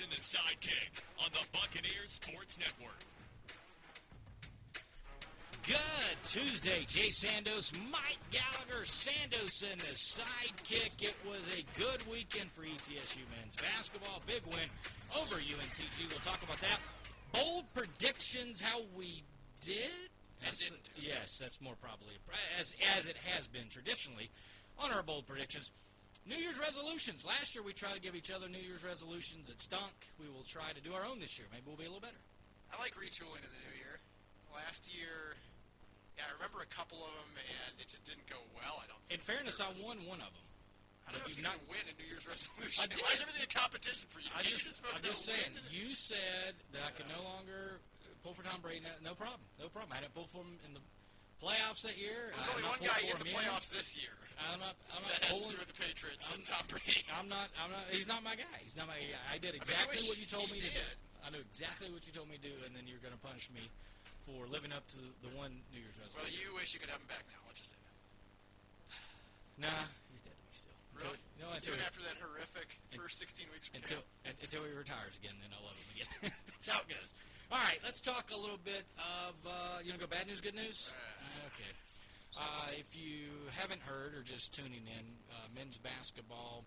And the Sidekick on the Buccaneers Sports Network. Good Tuesday, Jay Sandos, Mike Gallagher, Sandos and the sidekick. It was a good weekend for ETSU men's basketball. Big win over UNCG. We'll talk about that. Bold predictions, how we did. Do. Yes, that's more probably as as it has been traditionally on our bold predictions. New Year's resolutions. Last year we tried to give each other New Year's resolutions. It stunk. We will try to do our own this year. Maybe we'll be a little better. I like retooling in the new year. Last year, yeah, I remember a couple of them, and it just didn't go well. I don't think. In fairness, I won one of them. I don't know if You've not- can win a New Year's resolution. did. Why is everything a competition for you? I you just, focus I'm just saying. winning? You said that I could no longer pull for Tom Brady. No problem. No problem. I didn't pull for him in the playoffs that year. There's I'm only one guy in the playoffs this year I'm not. I'm not that has to do with the Patriots. I'm- Tom Brady. I'm not. I'm not. He's not my guy. He's not my. I did I exactly wish what you told me to do. I knew exactly what you told me to do, and then you're going to punish me for living up to the one New Year's resolution. Well, you wish you could have him back now. Let's just say that. Nah, he's dead to me still. Until- Really? No, until, Even after that horrific first 16 weeks until, camp. until he retires again, then I'll love him again. That's how it goes. All right, let's talk a little bit of, uh, you to go bad news, good news? Uh. Uh, if you haven't heard or just tuning in, uh, men's basketball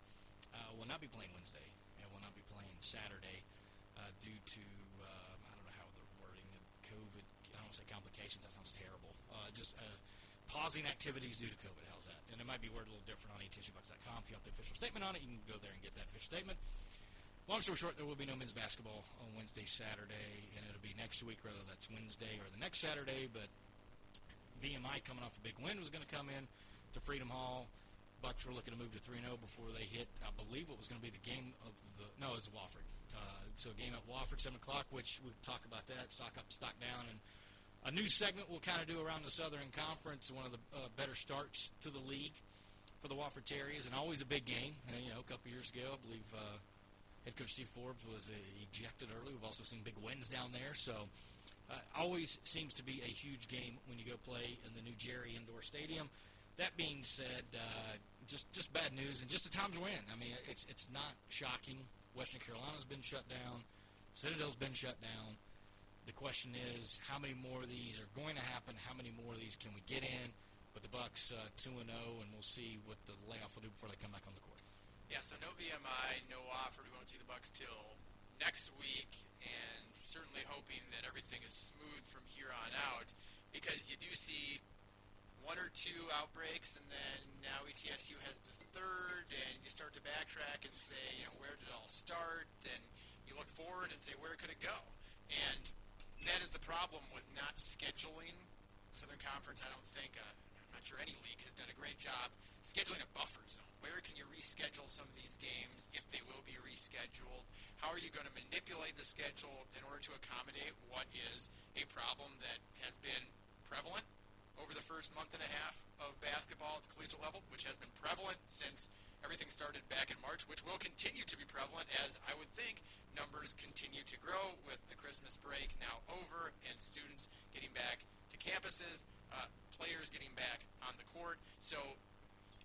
uh, will not be playing Wednesday. It will not be playing Saturday uh, due to, um, I don't know how they're wording COVID, I don't want to say complications, that sounds terrible. Uh, just uh, pausing activities due to COVID. How's that? And it might be worded a little different on etsubucks.com. If you want the official statement on it, you can go there and get that official statement. Long story short, there will be no men's basketball on Wednesday, Saturday, and it'll be next week, whether that's Wednesday or the next Saturday. But VMI coming off a big win was going to come in to Freedom Hall. Bucks were looking to move to 3 0 before they hit, I believe, what was going to be the game of the. No, it's Wofford. Uh, so a game at Wofford, 7 o'clock, which we'll talk about that, stock up, stock down. And a new segment we'll kind of do around the Southern Conference, one of the uh, better starts to the league for the Wofford Terriers, and always a big game. And, you know, a couple years ago, I believe uh, head coach Steve Forbes was uh, ejected early. We've also seen big wins down there. So uh, always seems to be a huge game when you go play in the new Jerry Indoor Stadium. That being said, uh, just just bad news and just the times we're in. I mean, it's it's not shocking. Western Carolina's been shut down. Citadel's been shut down. The question is, how many more of these are going to happen? How many more of these can we get in? But the Bucks uh, two and zero, and we'll see what the layoff will do before they come back on the court. Yeah, so no VMI, no Wofford. We won't see the Bucks till next week, and certainly hoping that everything is smooth from here on out, because you do see one or two outbreaks, and then now ETSU has the third, and you start to backtrack and say, you know, where did it all start? And you look forward and say, where could it go? And that is the problem with not scheduling. Southern Conference, I don't think, uh, I'm not sure any league has done a great job scheduling a buffer zone. Where can you reschedule some of these games if they will be rescheduled? How are you going to manipulate the schedule in order to accommodate what is a problem that has been prevalent over the first month and a half of basketball at the collegiate level, which has been prevalent since everything started back in March, which will continue to be prevalent as I would think numbers continue to grow with the Christmas break now over and students getting back to campuses, uh, players getting back on the court. So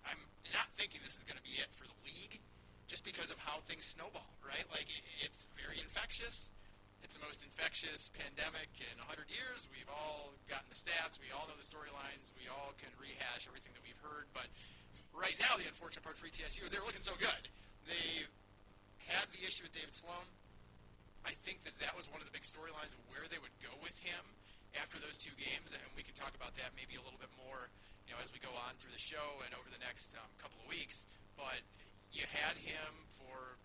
I'm not thinking this is going to be it for the league just because of how things snowball, right? Like, it, it's very infectious. It's the most infectious pandemic in 100 years. We've all gotten the stats. We all know the storylines. We all can rehash everything that we've heard. But right now, the unfortunate part for ETSU is they're looking so good. They had the issue with David Sloan. I think that that was one of the big storylines of where they would go with him after those two games, and we can talk about that maybe a little bit more, you know, as we go on through the show and over the next um, couple of weeks. But you had him for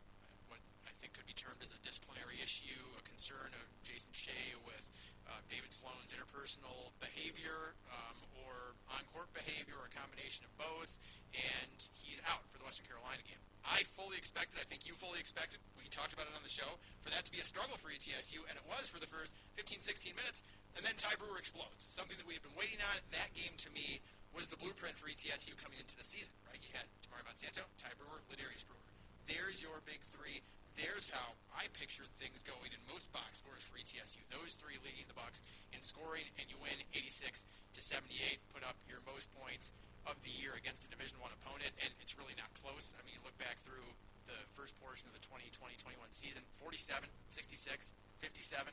what I think could be termed as a disciplinary issue, a concern of Jason Shay with uh, David Sloan's interpersonal behavior um, or on-court behavior, or a combination of both, and he's out for the Western Carolina game. I fully expected, I think you fully expected, we talked about it on the show, for that to be a struggle for ETSU, and it was for the first 15, 16 minutes, and then Ty Brewer explodes. Something that we have been waiting on. That game, to me, was the blueprint for ETSU coming into the season, right? You had Damari Monsanto, Ty Brewer, Ladarius Brewer. There's your big three. There's how I pictured things going in most box scores for ETSU. Those three leading the Bucks in scoring, and you win 86 to 78, put up your most points of the year against a Division One opponent, and it's really not close. I mean, you look back through the first portion of the 2020-21 season 47, 66, 57,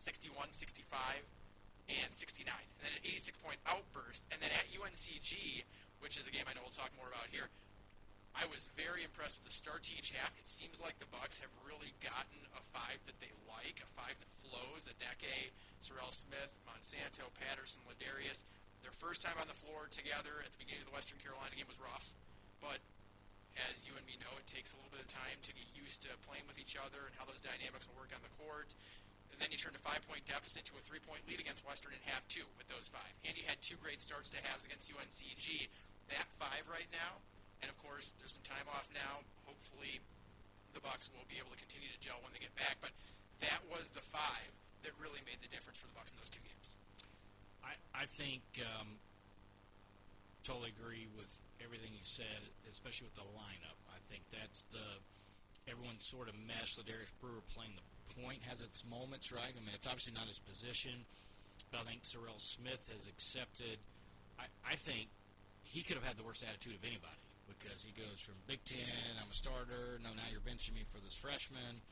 61, 65, and 69. And then an 86 point outburst. And then at UNCG, which is a game I know we'll talk more about here, I was very impressed with the start to each half. It seems like the Bucks have really gotten a five that they like, a five that flows. Adheke, Serrel Smith, Monsanto, Patterson, Ladarius. Their first time on the floor together at the beginning of the Western Carolina game was rough, but as you and me know, it takes a little bit of time to get used to playing with each other and how those dynamics will work on the court. And then you turn a five-point deficit to a three-point lead against Western in half two with those five. And you had two great starts to halves against UNCG. That five right now and of course, there's some time off now. Hopefully, the Bucks will be able to continue to gel when they get back. But that was the five that really made the difference for the Bucks in those two games. I I think um, totally agree with everything you said, especially with the lineup. I think that's the everyone sort of meshed. Ladarius Brewer playing the point has its moments, right? I mean, it's obviously not his position, but I think Serrel Smith has accepted. I, I think he could have had the worst attitude of anybody because he goes from Big Ten, I'm a starter. No, now you're benching me for this freshman.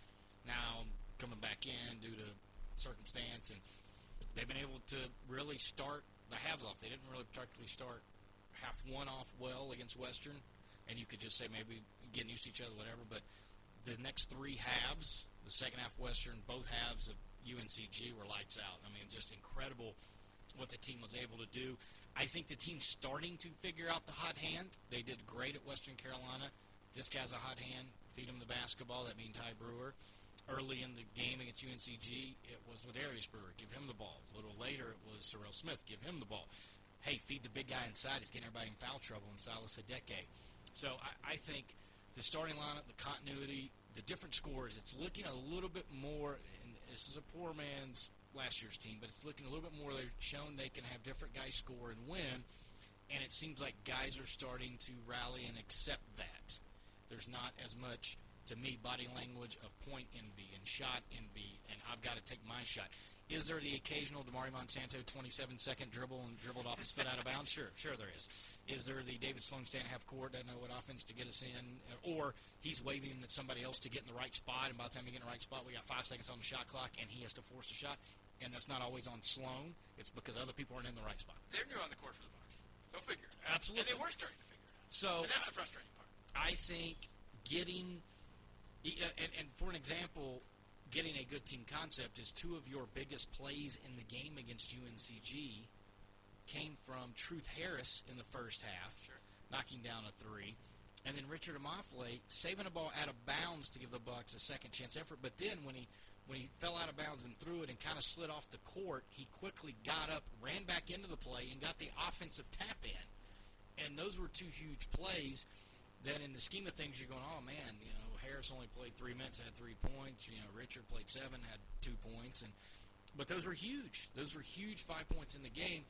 Now I'm coming back in due to circumstance, and they've been able to really start the halves off. They didn't really particularly start half one off well against Western, and you could just say maybe getting used to each other, whatever. But the next three halves, the second half Western, both halves of UNCG were lights out. I mean, just incredible what the team was able to do. I think the team's starting to figure out the hot hand. They did great at Western Carolina. This guy's a hot hand. Feed him the basketball. That means Ty Brewer. Early in the game against UNCG, it was Ladarius Brewer. Give him the ball. A little later, it was Serrel Smith. Give him the ball. Hey, feed the big guy inside. He's getting everybody in foul trouble. And Silas Adheke. So I, I think the starting lineup, the continuity, the different scores, it's looking a little bit more. And this is a poor man's last year's team, but it's looking a little bit more. They've shown they can have different guys score and win, and it seems like guys are starting to rally and accept that. There's not as much, to me, body language of point envy and shot envy, and I've got to take my shot. Is there the occasional Damari Monsanto 27 second dribble and dribbled off his foot out of bounds? Sure, sure there is. Is there the David Sloan stand half court, doesn't know what offense to get us in, or he's waving at somebody else to get in the right spot, and by the time you get in the right spot, we got five seconds on the shot clock, and he has to force a shot and that's not always on Sloan. It's because other people aren't in the right spot. They're new on the court for the Bucks. They'll figure it out. Absolutely. And they were starting to figure it out. So and that's the frustrating part. I think getting and, and for an example, getting a good team concept is two of your biggest plays in the game against UNCG came from Truth Harris in the first half, sure. knocking down a three, and then Richard Imafle saving a ball out of bounds to give the Bucks a second chance effort. But then when he when he fell out of bounds and threw it and kind of slid off the court, he quickly got up, ran back into the play, and got the offensive tap in. And those were two huge plays. Then in the scheme of things, you're going, oh man, you know, Harris only played three minutes, had three points. You know, Richard played seven, had two points, and but those were huge. Those were huge five points in the game.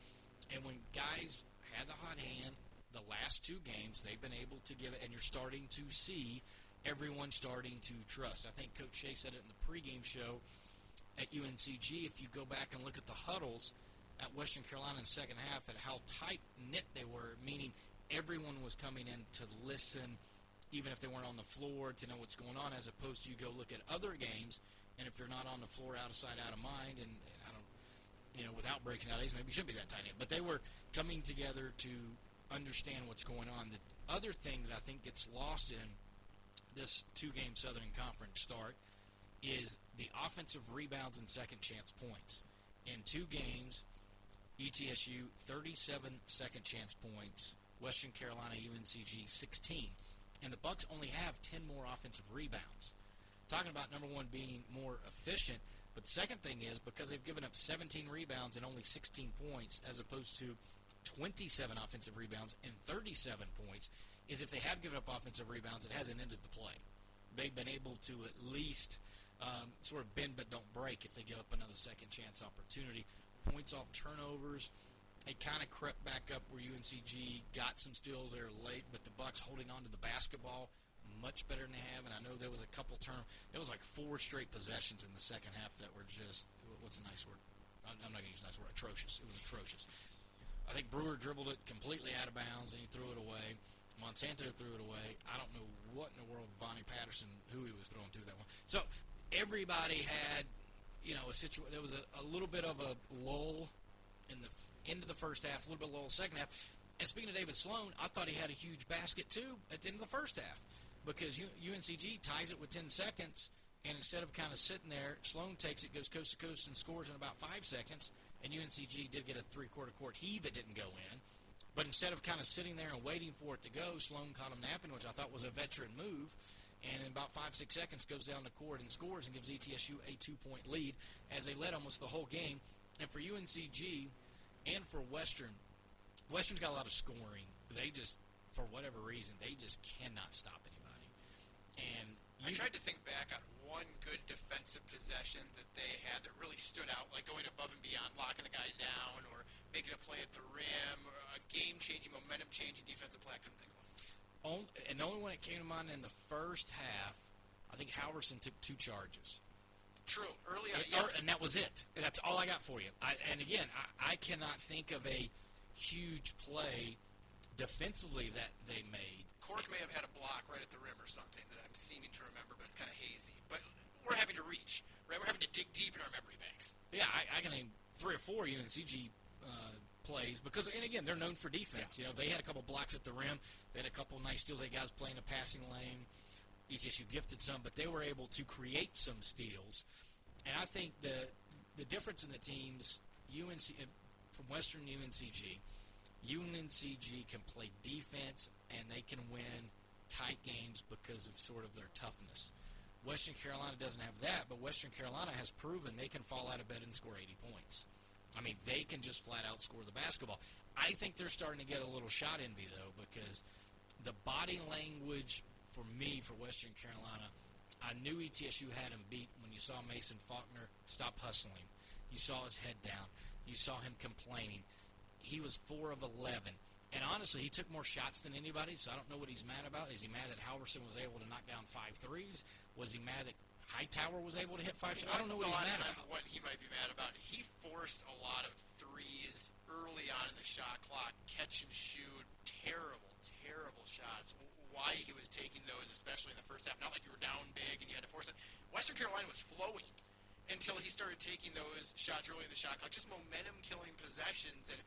And when guys had the hot hand, the last two games, they've been able to give it, and you're starting to see everyone starting to trust. I think Coach Shay said it in the pregame show at UNCG. If you go back and look at the huddles at Western Carolina in the second half, at how tight knit they were, meaning everyone was coming in to listen, even if they weren't on the floor, to know what's going on, as opposed to you go look at other games, and if you're not on the floor, out of sight, out of mind, and, I don't, you know, with outbreaks nowadays, maybe shouldn't be that tight knit. But they were coming together to understand what's going on. The other thing that I think gets lost in this two game Southern Conference start is the offensive rebounds and second chance points. In two games, ETSU 37 second chance points, Western Carolina UNCG 16. And the Bucks only have 10 more offensive rebounds. Talking about number one being more efficient, but the second thing is because they've given up 17 rebounds and only 16 points, as opposed to 27 offensive rebounds and 37 points, is if they have given up offensive rebounds, it hasn't ended the play. They've been able to at least um, sort of bend but don't break if they give up another second chance opportunity. Points off turnovers, it kind of crept back up where UNCG got some steals there late, but the Bucks holding on to the basketball much better than they have. And I know there was a couple term, there was like four straight possessions in the second half that were just what's a nice word? I'm not going to use a nice word. Atrocious. It was atrocious. I think Brewer dribbled it completely out of bounds and he threw it away. Monsanto threw it away. I don't know what in the world Vonnie Patterson, who he was throwing to that one. So everybody had, you know, a situation. There was a, a little bit of a lull in the end of the first half, a little bit of a lull second half. And speaking of David Sloan, I thought he had a huge basket too at the end of the first half because UNCG ties it with 10 seconds, and instead of kind of sitting there, Sloan takes it, goes coast to coast, and scores in about five seconds. And UNCG did get a three-quarter court heave that didn't go in. But instead of kind of sitting there and waiting for it to go, Sloan caught him napping, which I thought was a veteran move. And in about five, six seconds, goes down the court and scores and gives ETSU a two-point lead as they led almost the whole game. And for UNCG and for Western, Western's got a lot of scoring. They just, for whatever reason, they just cannot stop anybody. And I tried to think back on one good defensive possession that they had that really stood out, like going above and beyond, locking a guy down, or making a play at the rim, or a game-changing, momentum-changing defensive play. I couldn't think of one. and the only one that came to mind in the first half, I think Halvorsen took two charges. True. Early on, And, yes. and that was it. That's all I got for you. I, and again, I, I cannot think of a huge play defensively that they made. Cork may have had a block right at the rim or something that I'm seeming to remember, but it's kind of hazy. But we're having to reach, right? We're having to dig deep in our memory banks. Yeah, I, I can name three or four UNCG uh, plays because, and again, they're known for defense. You know, they had a couple blocks at the rim. They had a couple nice steals. They guys playing a passing lane. ETSU gifted some, but they were able to create some steals. And I think the the difference in the teams, UNC uh, from Western UNCG, UNCG can play defense and they can win tight games because of sort of their toughness. Western Carolina doesn't have that, but Western Carolina has proven they can fall out of bed and score 80 points. I mean, they can just flat out score the basketball. I think they're starting to get a little shot envy, though, because the body language for me for Western Carolina, I knew ETSU had him beat when you saw Mason Faulkner stop hustling. You saw his head down. You saw him complaining. He was 4 of 11. And honestly, he took more shots than anybody, so I don't know what he's mad about. Is he mad that Halvorsen was able to knock down five threes? Was he mad that Hightower was able to hit five shots? I don't know what he's mad about. What he might be mad about. He forced a lot of threes early on in the shot clock, catch and shoot, terrible, terrible shots. Why he was taking those, especially in the first half, not like you were down big and you had to force it. Western Carolina was flowing until he started taking those shots early in the shot clock, just momentum killing possessions. And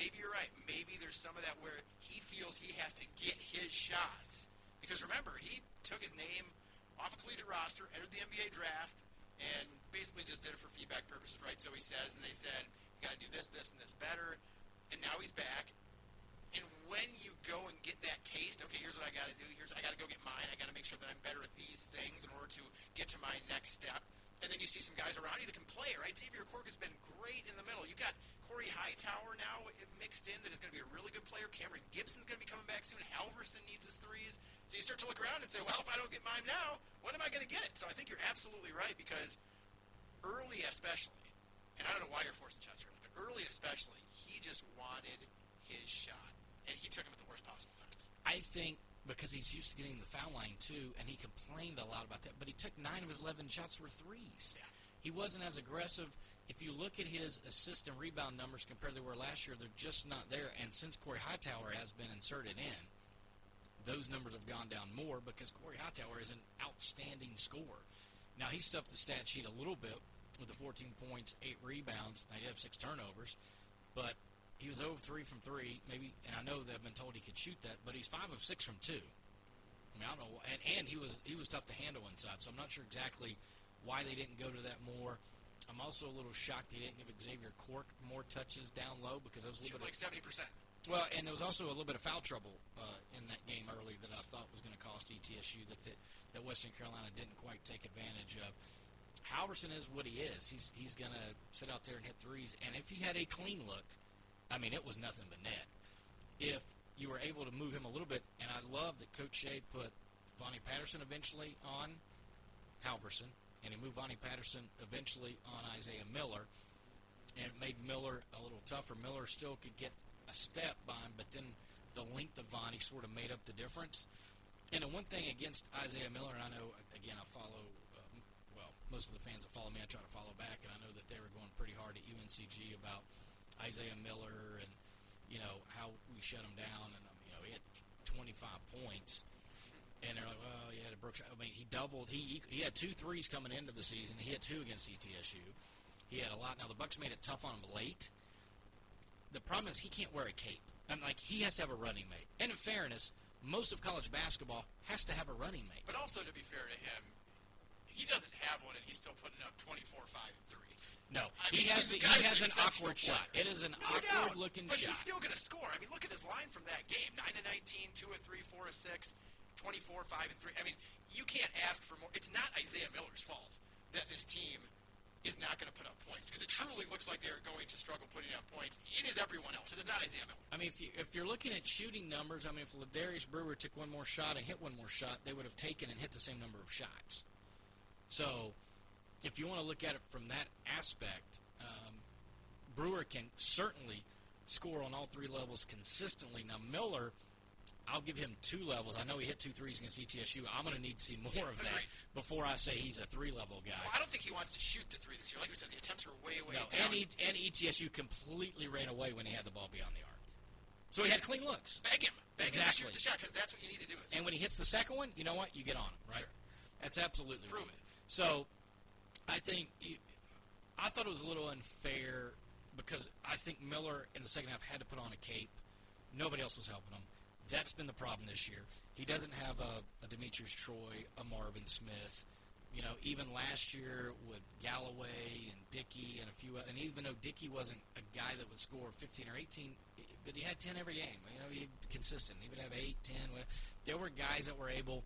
maybe you're right. Maybe there's some of that where he feels he has to get his shots. Because remember, he took his name off a collegiate roster, entered the NBA draft, and basically just did it for feedback purposes, right? So he says, and they said, you got to do this, this, and this better. And now he's back. And when you go and get that taste, okay, here's what I got to do. Here's I got to go get mine. I got to make sure that I'm better at these things in order to get to my next step. And then you see some guys around you that can play, right? Xavier Cork has been great in the middle. You've got Corey Hightower now mixed in that is going to be a really good player. Cameron Gibson's going to be coming back soon. Halvorsen needs his threes. So you start to look around and say, well, if I don't get mine now, when am I going to get it? So I think you're absolutely right because early especially, and I don't know why you're forcing shots early, but early especially, he just wanted his shot. And he took him at the worst possible times. I think because he's used to getting the foul line too, and he complained a lot about that. But he took nine of his eleven shots were threes. Yeah. He wasn't as aggressive. If you look at his assist and rebound numbers compared to where last year, they're just not there. And since Corey Hightower has been inserted in, those numbers have gone down more because Corey Hightower is an outstanding scorer. Now he stuffed the stat sheet a little bit with the 14 points, eight rebounds. Now he had six turnovers, but he was 0 of 3 from 3, maybe, and I know that I've been told he could shoot that, but he's 5 of 6 from 2. I mean, I don't know, and, and he was he was tough to handle inside, so I'm not sure exactly why they didn't go to that more. I'm also a little shocked he didn't give Xavier Cork more touches down low because that was a Shoot little bit like of, 70%. well, and there was also a little bit of foul trouble uh, in that game early that I thought was going to cost ETSU that, that that Western Carolina didn't quite take advantage of. Halvorsen is what he is. He's he's going to sit out there and hit threes, and if he had a clean look, I mean, it was nothing but net. If you were able to move him a little bit, and I love that Coach Shay put Vonnie Patterson eventually on Halvorsen, and he moved Vonnie Patterson eventually on Isaiah Miller, and it made Miller a little tougher. Miller still could get a step by him, but then the length of Vonnie sort of made up the difference. And the one thing against Isaiah Miller, and I know, again, I follow, uh, well, most of the fans that follow me, I try to follow back, and I know that they were going pretty hard at UNCG about Isaiah Miller and, you know, how we shut him down. And, um, you know, he had 25 points. And they're like, well, yeah, Brooks. I mean, he doubled. He he had two threes coming into the season. He had two against ETSU. He had a lot. Now the Bucks made it tough on him late. The problem is he can't wear a cape. I'm like he has to have a running mate. And in fairness, most of college basketball has to have a running mate. But also, to be fair to him, he doesn't have one, and he's still putting up 24, 5, and 3. No, I he mean, has the the, he has an awkward shot. It is an No awkward doubt, looking but shot. he's still going to score. I mean, look at his line from that game: nine to 19, two of three, four of six, 24, five and three. I mean, you can't ask for more. It's not Isaiah Miller's fault that this team is not going to put up points because it truly looks like they're going to struggle putting up points. It is everyone else. It is not Isaiah Miller. I mean, if, you, if you're looking at shooting numbers, I mean, if Ladarius Brewer took one more shot and hit one more shot, they would have taken and hit the same number of shots. So, if you want to look at it from that aspect, um, Brewer can certainly score on all three levels consistently. Now, Miller, I'll give him two levels. I know he hit two threes against ETSU. I'm going to need to see more of that before I say he's a three level guy. Well, I don't think he wants to shoot the three this year. Like we said, the attempts are way, way No, down. and, e, and ETSU completely ran away when he had the ball beyond the arc. So he had clean looks. Beg him. Beg him to shoot the shot because that's what you need to do. And when he hits the second one, you know what? You get on him, right? Sure. That's absolutely Prove right. it. So, I think I thought it was a little unfair because I think Miller in the second half had to put on a cape. Nobody else was helping him. That's been the problem this year. He doesn't have a, a Demetrius Troy, a Marvin Smith. You know, even last year with Galloway and Dickey and a few, and even though Dickey wasn't a guy that would score 15 or 18, but he had 10 every game. You know, he consistent. He would have 8, 10. Whatever. There were guys that were able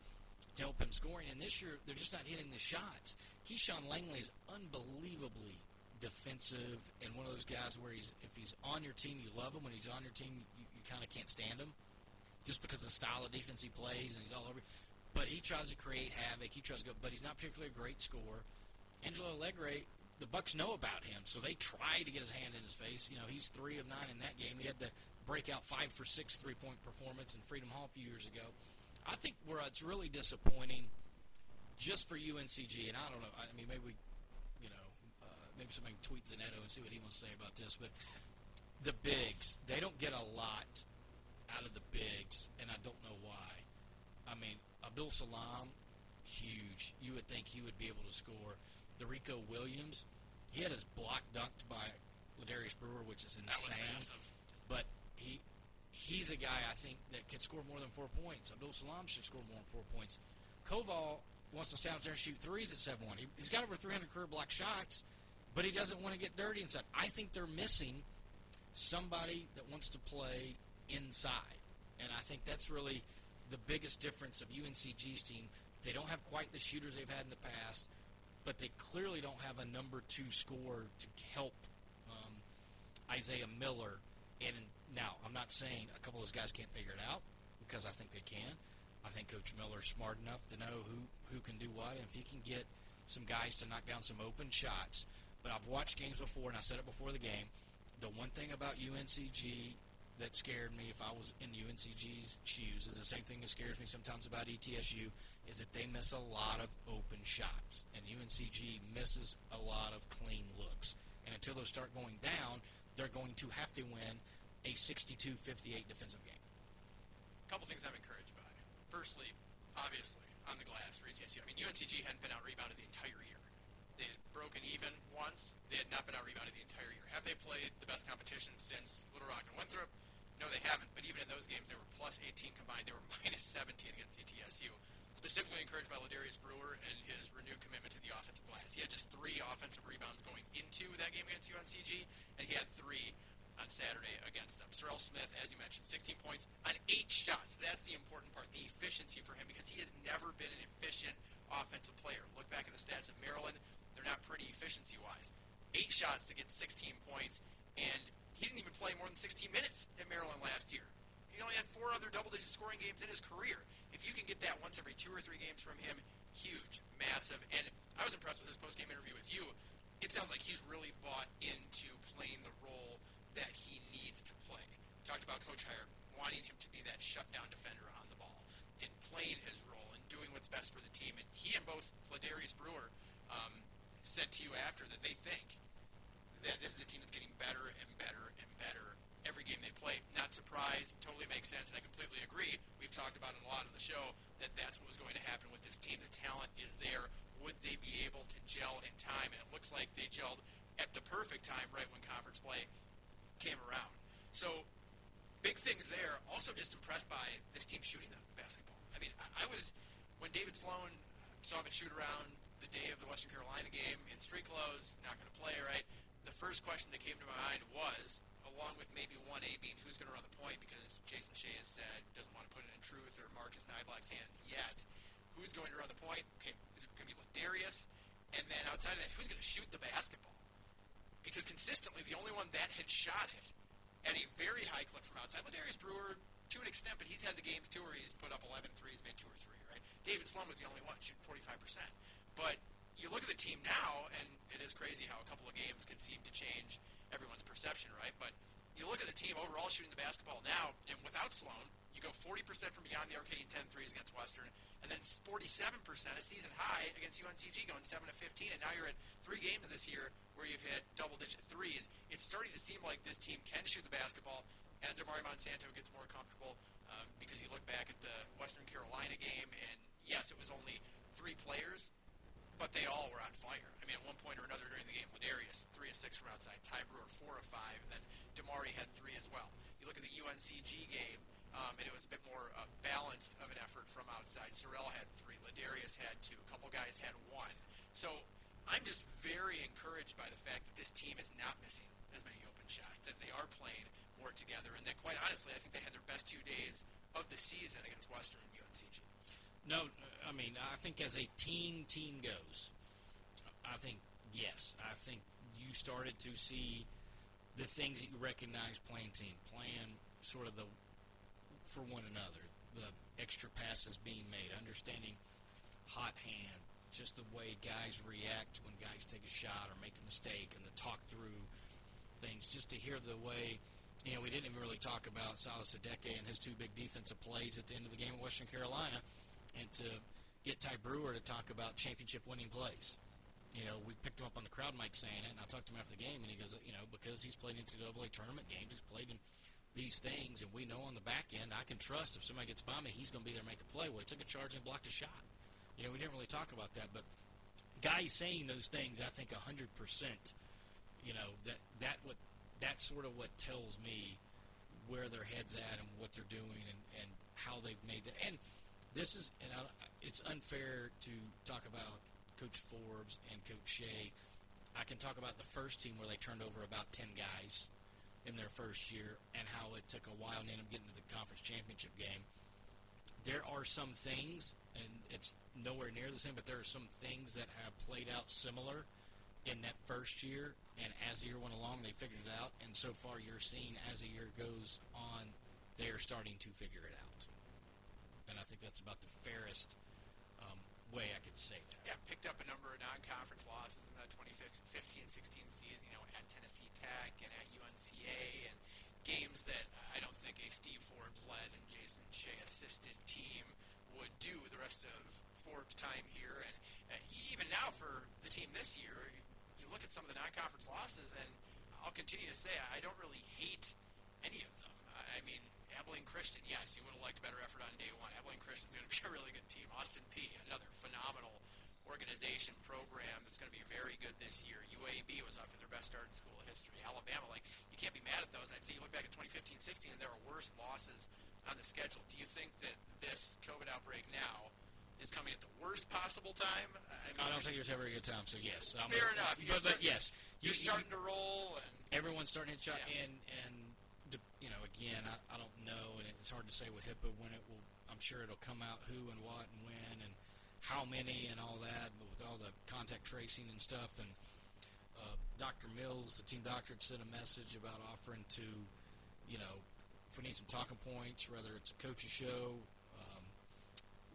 to help him scoring, and this year they're just not hitting the shots. Keyshaun Langley is unbelievably defensive and one of those guys where he's if he's on your team you love him when he's on your team you, you kind of can't stand him just because of the style of defense he plays and he's all over. But he tries to create havoc. He tries to go but he's not particularly a great scorer. Angelo Allegri the Bucks know about him so they try to get his hand in his face. You know he's three of nine in that game. He had the breakout five for six three point performance in Freedom Hall a few years ago. I think where it's really disappointing just for UNCG and I don't know I mean maybe we you know, uh, maybe somebody can tweet Zanetto and see what he wants to say about this. But the bigs, they don't get a lot out of the bigs, and I don't know why. I mean, Abdul Salam, huge. You would think he would be able to score. The Rico Williams, he had his block dunked by Ladarius Brewer, which is insane. But he he's a guy I think that can score more than four points. Abdul Salam should score more than four points. Koval wants to stand up there and shoot threes at seven one. He, he's got over 300 career block shots, but he doesn't want to get dirty inside. I think they're missing somebody that wants to play inside, and I think that's really the biggest difference of UNCG's team. They don't have quite the shooters they've had in the past, but they clearly don't have a number two scorer to help um, Isaiah Miller. And now, I'm not saying a couple of those guys can't figure it out because I think they can. I think Coach Miller's smart enough to know who, who can do what, and if he can get some guys to knock down some open shots. But I've watched games before, and I said it before the game. The one thing about UNCG that scared me if I was in UNCG's shoes is the same thing that scares me sometimes about ETSU is that they miss a lot of open shots. And UNCG misses a lot of clean looks. And until those start going down, they're going to have to win a 62-58 defensive game. A couple things I'm encouraged by. Firstly, obviously, on the glass for ETSU. I mean, UNCG hadn't been out rebounded the entire year. They had broken even once. They had not been out rebounded the entire year. Have they played the best competition since Little Rock and Winthrop? No, they haven't. But even in those games, they were plus 18 combined. They were minus 17 against ETSU. Specifically encouraged by Ladarius Brewer and his renewed commitment to the offensive glass. He had just three offensive rebounds going into that game against UNCG, and he had three on Saturday against them. Serrel Smith, as you mentioned, 16 points on eight shots. That's the important part, the efficiency for him, because he has never been an efficient offensive player. Look back at the stats of Maryland; they're not pretty efficiency-wise. Eight shots to get 16 points, and he didn't even play more than 16 minutes at Maryland last year. He only had four other double-digit scoring games in his career. If you can get that once every two or three games from him, huge, massive. And I was impressed with his post-game interview with you. It sounds like he's really bought into playing the role that he needs to play. Talked about Coach Heyer wanting him to be that shutdown defender on the ball and playing his role and doing what's best for the team. And he and both Ladarius Brewer um, said to you after that they think that this is a team that's getting better and better and better every game they play. Not surprised, totally makes sense, and I completely agree. We've talked about it a lot on the show that that's what was going to happen with this team. The talent is there. Would they be able to gel in time? And it looks like they gelled at the perfect time, right when conference play came around. So big things there. Also, just impressed by this team shooting the basketball. I mean, I, I was when David Sloan uh, saw him shoot around the day of the Western Carolina game in street clothes, not going to play, right? The first question that came to my mind was, along with maybe one A being who's going to run the point because Jason Shay has said doesn't want to put it in Truth or Marcus Niblack's hands yet. Who's going to run the point? Okay, is it going to be Ladarius? And then outside of that, who's going to shoot the basketball? Because consistently, the only one that had shot it at a very high clip from outside, Ladarius Brewer, to an extent, but he's had the games too where he's put up 11 threes, made two or three, right? David Sloan was the only one shooting 45%. But you look at the team now, and it is crazy how a couple of games can seem to change everyone's perception, right? But you look at the team overall shooting the basketball now, and without Sloan, you go 40% from beyond the arc hitting 10 threes against Western, and then 47% a season high against UNCG going 7 to 15, and now you're at three games this year where you've hit double digit threes. It's starting to seem like this team can shoot the basketball as Damari Monsanto gets more comfortable um, because you look back at the Western Carolina game, and yes, it was only three players, but they all were on fire. I mean, at one point or another during the game, Ladarius three of six from outside, Ty Brewer four of five, and then Damari had three as well. You look at the UNCG game, um, and it was a bit more uh, balanced of an effort from outside. Serrel had three, Ladarius had two, a couple guys had one. So I'm just very encouraged by the fact that this team is not missing as many open shots, that they are playing more together, and that quite honestly, I think they had their best two days of the season against Western and UNCG. No, I mean, I think as a team team goes, I think yes, I think you started to see the things that you recognize playing team, playing sort of the for one another, the extra passes being made, understanding hot hand, just the way guys react when guys take a shot or make a mistake, and the talk through things, just to hear the way. You know, we didn't even really talk about Silas Adheke and his two big defensive plays at the end of the game at Western Carolina and to get Ty Brewer to talk about championship winning plays. You know, we picked him up on the crowd mic saying it, and I talked to him after the game, and he goes, you know, because he's played NCAA tournament games, he's played in these things, and we know on the back end, I can trust if somebody gets by me, he's going to be there to make a play. Well, he took a charge and blocked a shot. You know, we didn't really talk about that, but guys saying those things, I think 100%, you know, that, that what, that's sort of what tells me where their head's at and what they're doing and, and how they've made that. And this is, and I, it's unfair to talk about Coach Forbes and Coach Shay. I can talk about the first team where they turned over about 10 guys in their first year and how it took a while and ended up getting to the conference championship game. There are some things, and it's nowhere near the same, but there are some things that have played out similar in that first year. And as the year went along, they figured it out. And so far, you're seeing as the year goes on, they're starting to figure it out and I think that's about the fairest um, way I could say that. Yeah, picked up a number of non-conference losses in that 2015-16 season, you know, at Tennessee Tech and at UNCA, and games that I don't think a Steve Forbes-led and Jason Shay assisted team would do the rest of Forbes' time here. And uh, even now for the team this year, you look at some of the non-conference losses, and I'll continue to say I don't really hate any of them. I mean, Abilene Christian, yes, you would have liked better effort on day one. Abilene Christian's going to be a really good team. Austin Peay, another phenomenal organization program that's going to be very good this year. UAB was off to their best start in school history. Alabama, like you can't be mad at those. I'd say you look back at 2015-16, and there are worse losses on the schedule. Do you think that this COVID outbreak now is coming at the worst possible time? I, mean, I don't think there's ever a good time. So yes, I'm fair a, enough. But, but, yes, you're you, starting you, to roll, and everyone's starting to shut yeah. and and again, I, I don't know, and it's hard to say with HIPAA when it will. I'm sure it'll come out who and what and when and how many and all that, but with all the contact tracing and stuff. And uh, Dr. Mills, the team doctor, had sent a message about offering to, you know, if we need some talking points, whether it's a coach's show, um,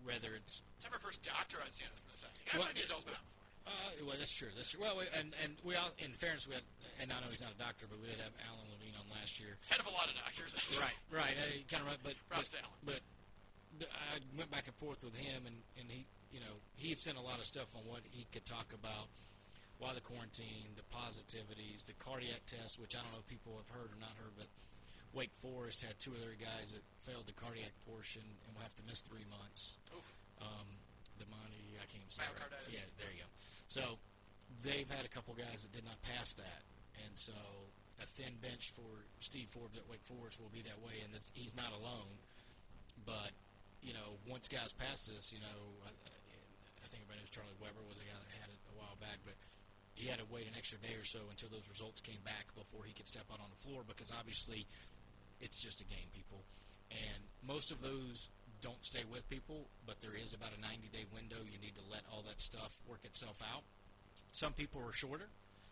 whether it's. It's our first doctor on Sandos in the side. You got well, been out before. Uh, well, that's true. That's true. Well, we, and and we all, in fairness, we had, and I know he's not a doctor, but we did have Alan last year. Head of a lot of doctors. That's right, right. I kind of, but Props but, but I went back and forth with him, and and he, you know, he had sent a lot of stuff on what he could talk about. Why the quarantine, the positivities, the cardiac test, which I don't know if people have heard or not heard, but Wake Forest had two other guys that failed the cardiac portion and will have to miss three months. Oof. Um, the Monty, I can't even say right. Yeah, there you go. So they've had a couple guys that did not pass that, and so a thin bench for Steve Forbes at Wake Forest will be that way, and he's not alone. But you know, once guys pass this, you know, I, I think everybody knows Charlie Weber was a guy that had it a while back, but he had to wait an extra day or so until those results came back before he could step out on the floor because obviously it's just a game, people. And most of those don't stay with people, but there is about a 90 day window. You need to let all that stuff work itself out. Some people are shorter,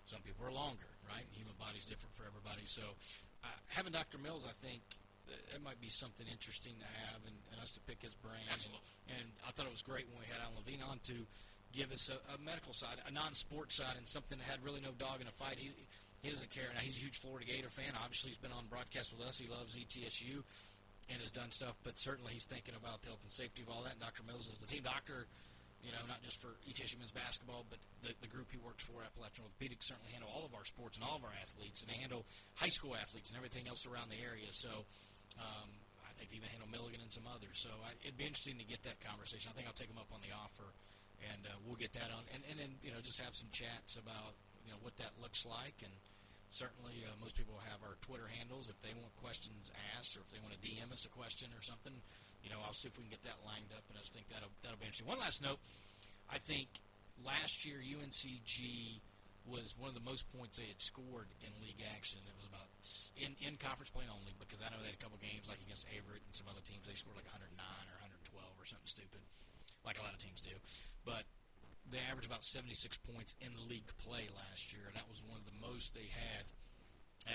some people are longer, right? Human body's different for everybody. So uh, having Dr. Mills, I think, it might be something interesting to have and, and us to pick his brain. Absolutely. And, and I thought it was great when we had Alan Levine on to give us a, a medical side, a non-sport side, and something that had really no dog in a fight. He, he doesn't care. Now, he's a huge Florida Gator fan. Obviously, he's been on broadcast with us. He loves ETSU and has done stuff, but certainly he's thinking about the health and safety of all that. And Dr. Mills is the team doctor, you know, not just for ETSU men's basketball, but the, the group he works for, Appalachian Orthopedics, certainly handle all of our sports and all of our athletes, and they handle high school athletes and everything else around the area. So um, I think they even handle Milligan and some others. So I, it'd be interesting to get that conversation. I think I'll take him up on the offer, and uh, we'll get that on, and, and then you know just have some chats about you know what that looks like and certainly uh, most people have our Twitter handles. If they want questions asked, or if they want to DM us a question or something, you know, I'll see if we can get that lined up. And I just think that'll that'll be interesting. One last note: I think last year UNCG was one of the most points they had scored in league action. It was about in in conference play only because I know they had a couple games like against Averett and some other teams. They scored like 109 or 112 or something stupid, like a lot of teams do. But they averaged about 76 points in the league play last year, and that was one of the most they had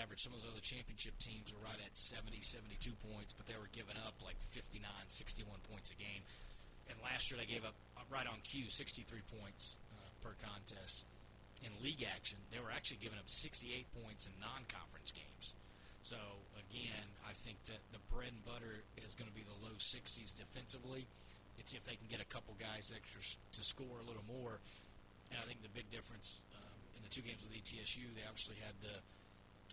average. Some of those other championship teams were right at 70, 72 points, but they were giving up like 59, 61 points a game. And last year they gave up uh, right on cue 63 points uh, per contest. In league action, they were actually giving up 68 points in non-conference games. So again, I think that the bread and butter is going to be the low 60s defensively. It's if they can get a couple guys extra to score a little more. And I think the big difference um, in the two games with ETSU, they obviously had the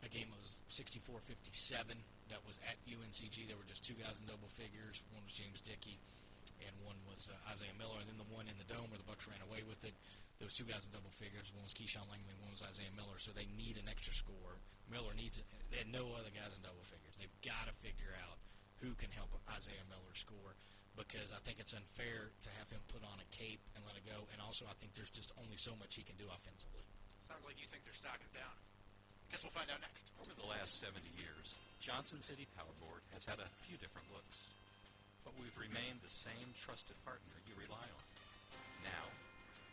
a game was 64-57 that was at UNCG. There were just two guys in double figures. One was James Dickey, and one was uh, Isaiah Miller. And then the one in the dome where the Bucks ran away with it, those two guys in double figures. One was Keyshaun Langley, one was Isaiah Miller. So they need an extra score. Miller needs. They had no other guys in double figures. They've got to figure out who can help Isaiah Miller score because I think it's unfair to have him put on a cape and let it go. And also, I think there's just only so much he can do offensively. Sounds like you think their stock is down. Guess we'll find out next. Over the last 70 years, Johnson City Power Board has had a few different looks, but we've remained the same trusted partner you rely on. Now,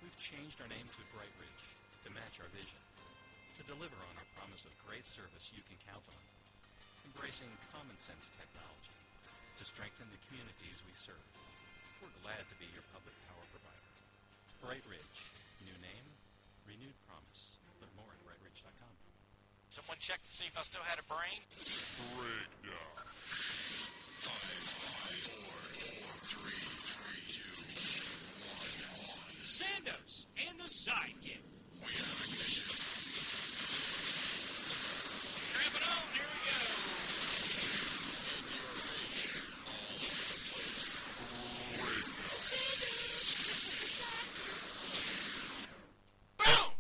we've changed our name to Bright Ridge to match our vision, to deliver on our promise of great service you can count on, embracing common sense technology to strengthen the communities we serve. We're glad to be your public power provider. Bright Ridge, new name, renewed promise. Learn more at brightridge.com. Someone check to see if I still had a brain. Breakdown. Sandos and the sidekick. We have ignition. Strap it on. Here we go. Boom!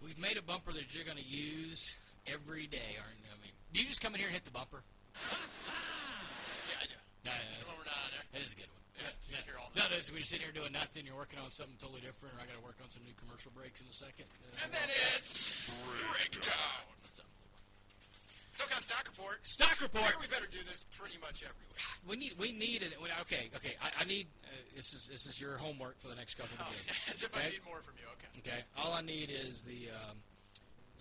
We've made a bumper that you're going to use every day, aren't you? I mean, do you just come in here and hit the bumper? Yeah, I do. No, The we're not there. that is a good one. Yeah, sit here all No, night. no, it's when you're sitting here doing nothing, you're working on something totally different, or I got to work on some new commercial breaks in a second. And then it's breakdown. Unbelievable. SoCon stock report. Stock report. We better do this pretty much every week. We need we need it. Okay, okay. I, I need uh, this is this is your homework for the next couple of Oh, days. as if I need more from you. Okay. Okay. All I need is the um,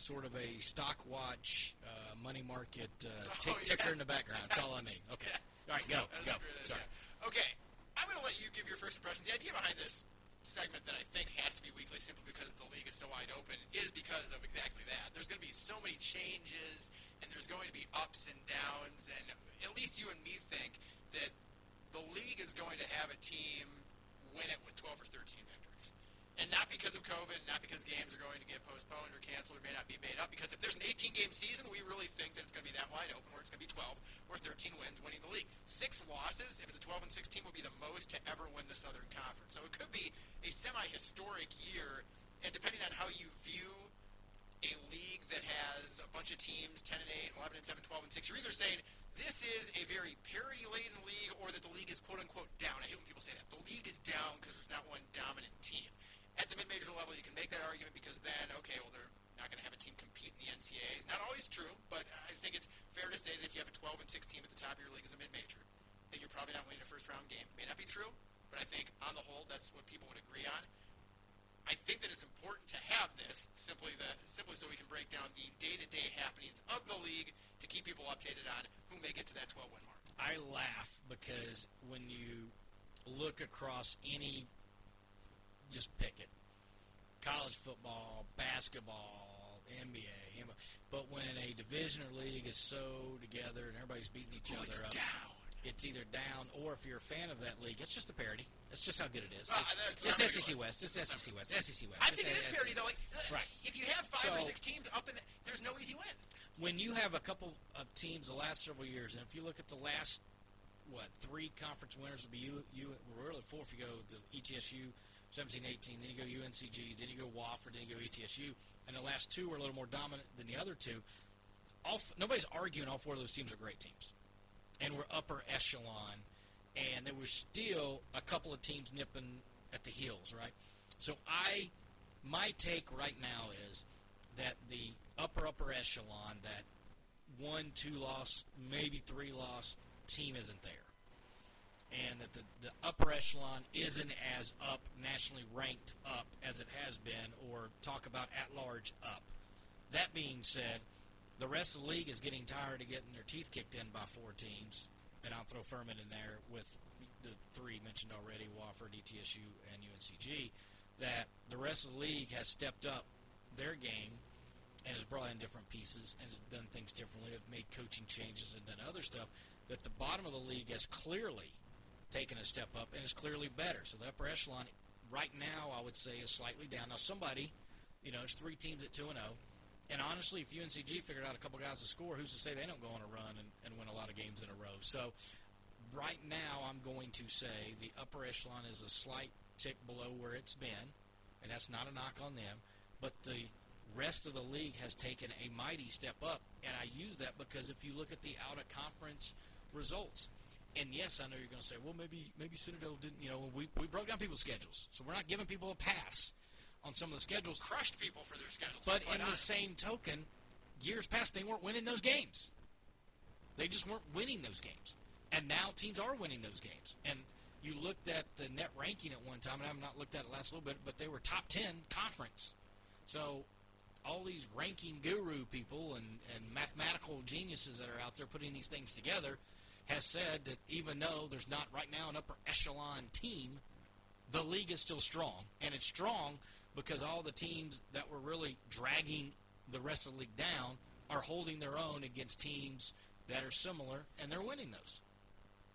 sort of a stock watch uh, money market uh, tick, Oh, ticker in the background. That's all I need. Okay. Yes. All right. Go. Go. Sorry. Okay, I'm going to let you give your first impressions. The idea behind this segment that I think has to be weekly simply because the league is so wide open is because of exactly that. There's going to be so many changes and there's going to be ups and downs and at least you and me think that the league is going to have a team win it with 12 or 13 victories. And not because of COVID, not because games are going to get postponed or canceled or may not be made up. Because if there's an 18 game season, we really think that it's going to be that wide open, where it's going to be 12 or 13 wins winning the league. Six losses, if it's a 12 and 16, will be the most to ever win the Southern Conference. So it could be a semi historic year. And depending on how you view a league that has a bunch of teams 10 and 8, 11 and 7, 12 and 6, you're either saying this is a very parity laden league or that the league is quote unquote down. I hate when people say that. The league is down because there's not one dominant team. At the mid major level, you can make that argument because then, okay, well, they're not going to have a team compete in the NCAAs. Not always true, but I think it's fair to say that if you have a 12 and 6 team at the top of your league as a mid major, then you're probably not winning a first round game. May not be true, but I think on the whole, that's what people would agree on. I think that it's important to have this simply that simply so we can break down the day-to-day happenings of the league to keep people updated on who may get to that 12 win mark. I laugh because when you look across any, just pick it, college football, basketball, NBA, but when a division or league is so together and everybody's beating each Oh, other up, down. it's either down or if you're a fan of that league, it's just a parody. It's just how good it is. Ah, it's it's SEC I'm West. It's SEC West. SEC West. I It's think it is parity though. Like, uh, Right. if you have five or six teams up in, the, there's no easy win. when you have a couple of teams the last several years, and if you look at the last what three conference winners would be you, you really four if you go the ETSU 17, 18, then you go UNCG, then you go Wofford, then you go ETSU, and the last two were a little more dominant than the other two. All nobody's arguing all four of those teams are great teams, and we're upper echelon, and there was still a couple of teams nipping at the heels, right? So I, my take right now is that the upper upper echelon, that one, two loss, maybe three loss team isn't there, and that the, the upper echelon isn't as up nationally ranked up as it has been, or talk about at large up. That being said, the rest of the league is getting tired of getting their teeth kicked in by four teams, and I'll throw Furman in there with the three mentioned already: Wofford, ETSU, and UNCG. That the rest of the league has stepped up their game and has brought in different pieces and has done things differently, have made coaching changes and done other stuff. That the bottom of the league has clearly taken a step up and is clearly better. So the upper echelon right now, I would say, is slightly down. Now somebody, you know, it's three teams at two and zero. And honestly, if UNCG figured out a couple guys to score, who's to say they don't go on a run and, and win a lot of games in a row? So right now, I'm going to say the upper echelon is a slight tick below where it's been, and that's not a knock on them. But the rest of the league has taken a mighty step up, and I use that because if you look at the out of conference results, and yes, I know you're going to say, well, maybe maybe Citadel didn't. You know, we we broke down people's schedules, so we're not giving people a pass on some of the schedules. Crushed people for their schedules. But in the same token, years past they weren't winning those games. They just weren't winning those games, and now teams are winning those games. And you looked at the net ranking at one time, and I've not looked at it last little bit, but they were top ten conference. So all these ranking guru people and, and mathematical geniuses that are out there putting these things together has said that even though there's not right now an upper echelon team, the league is still strong, and it's strong because all the teams that were really dragging the rest of the league down are holding their own against teams that are similar, and they're winning those.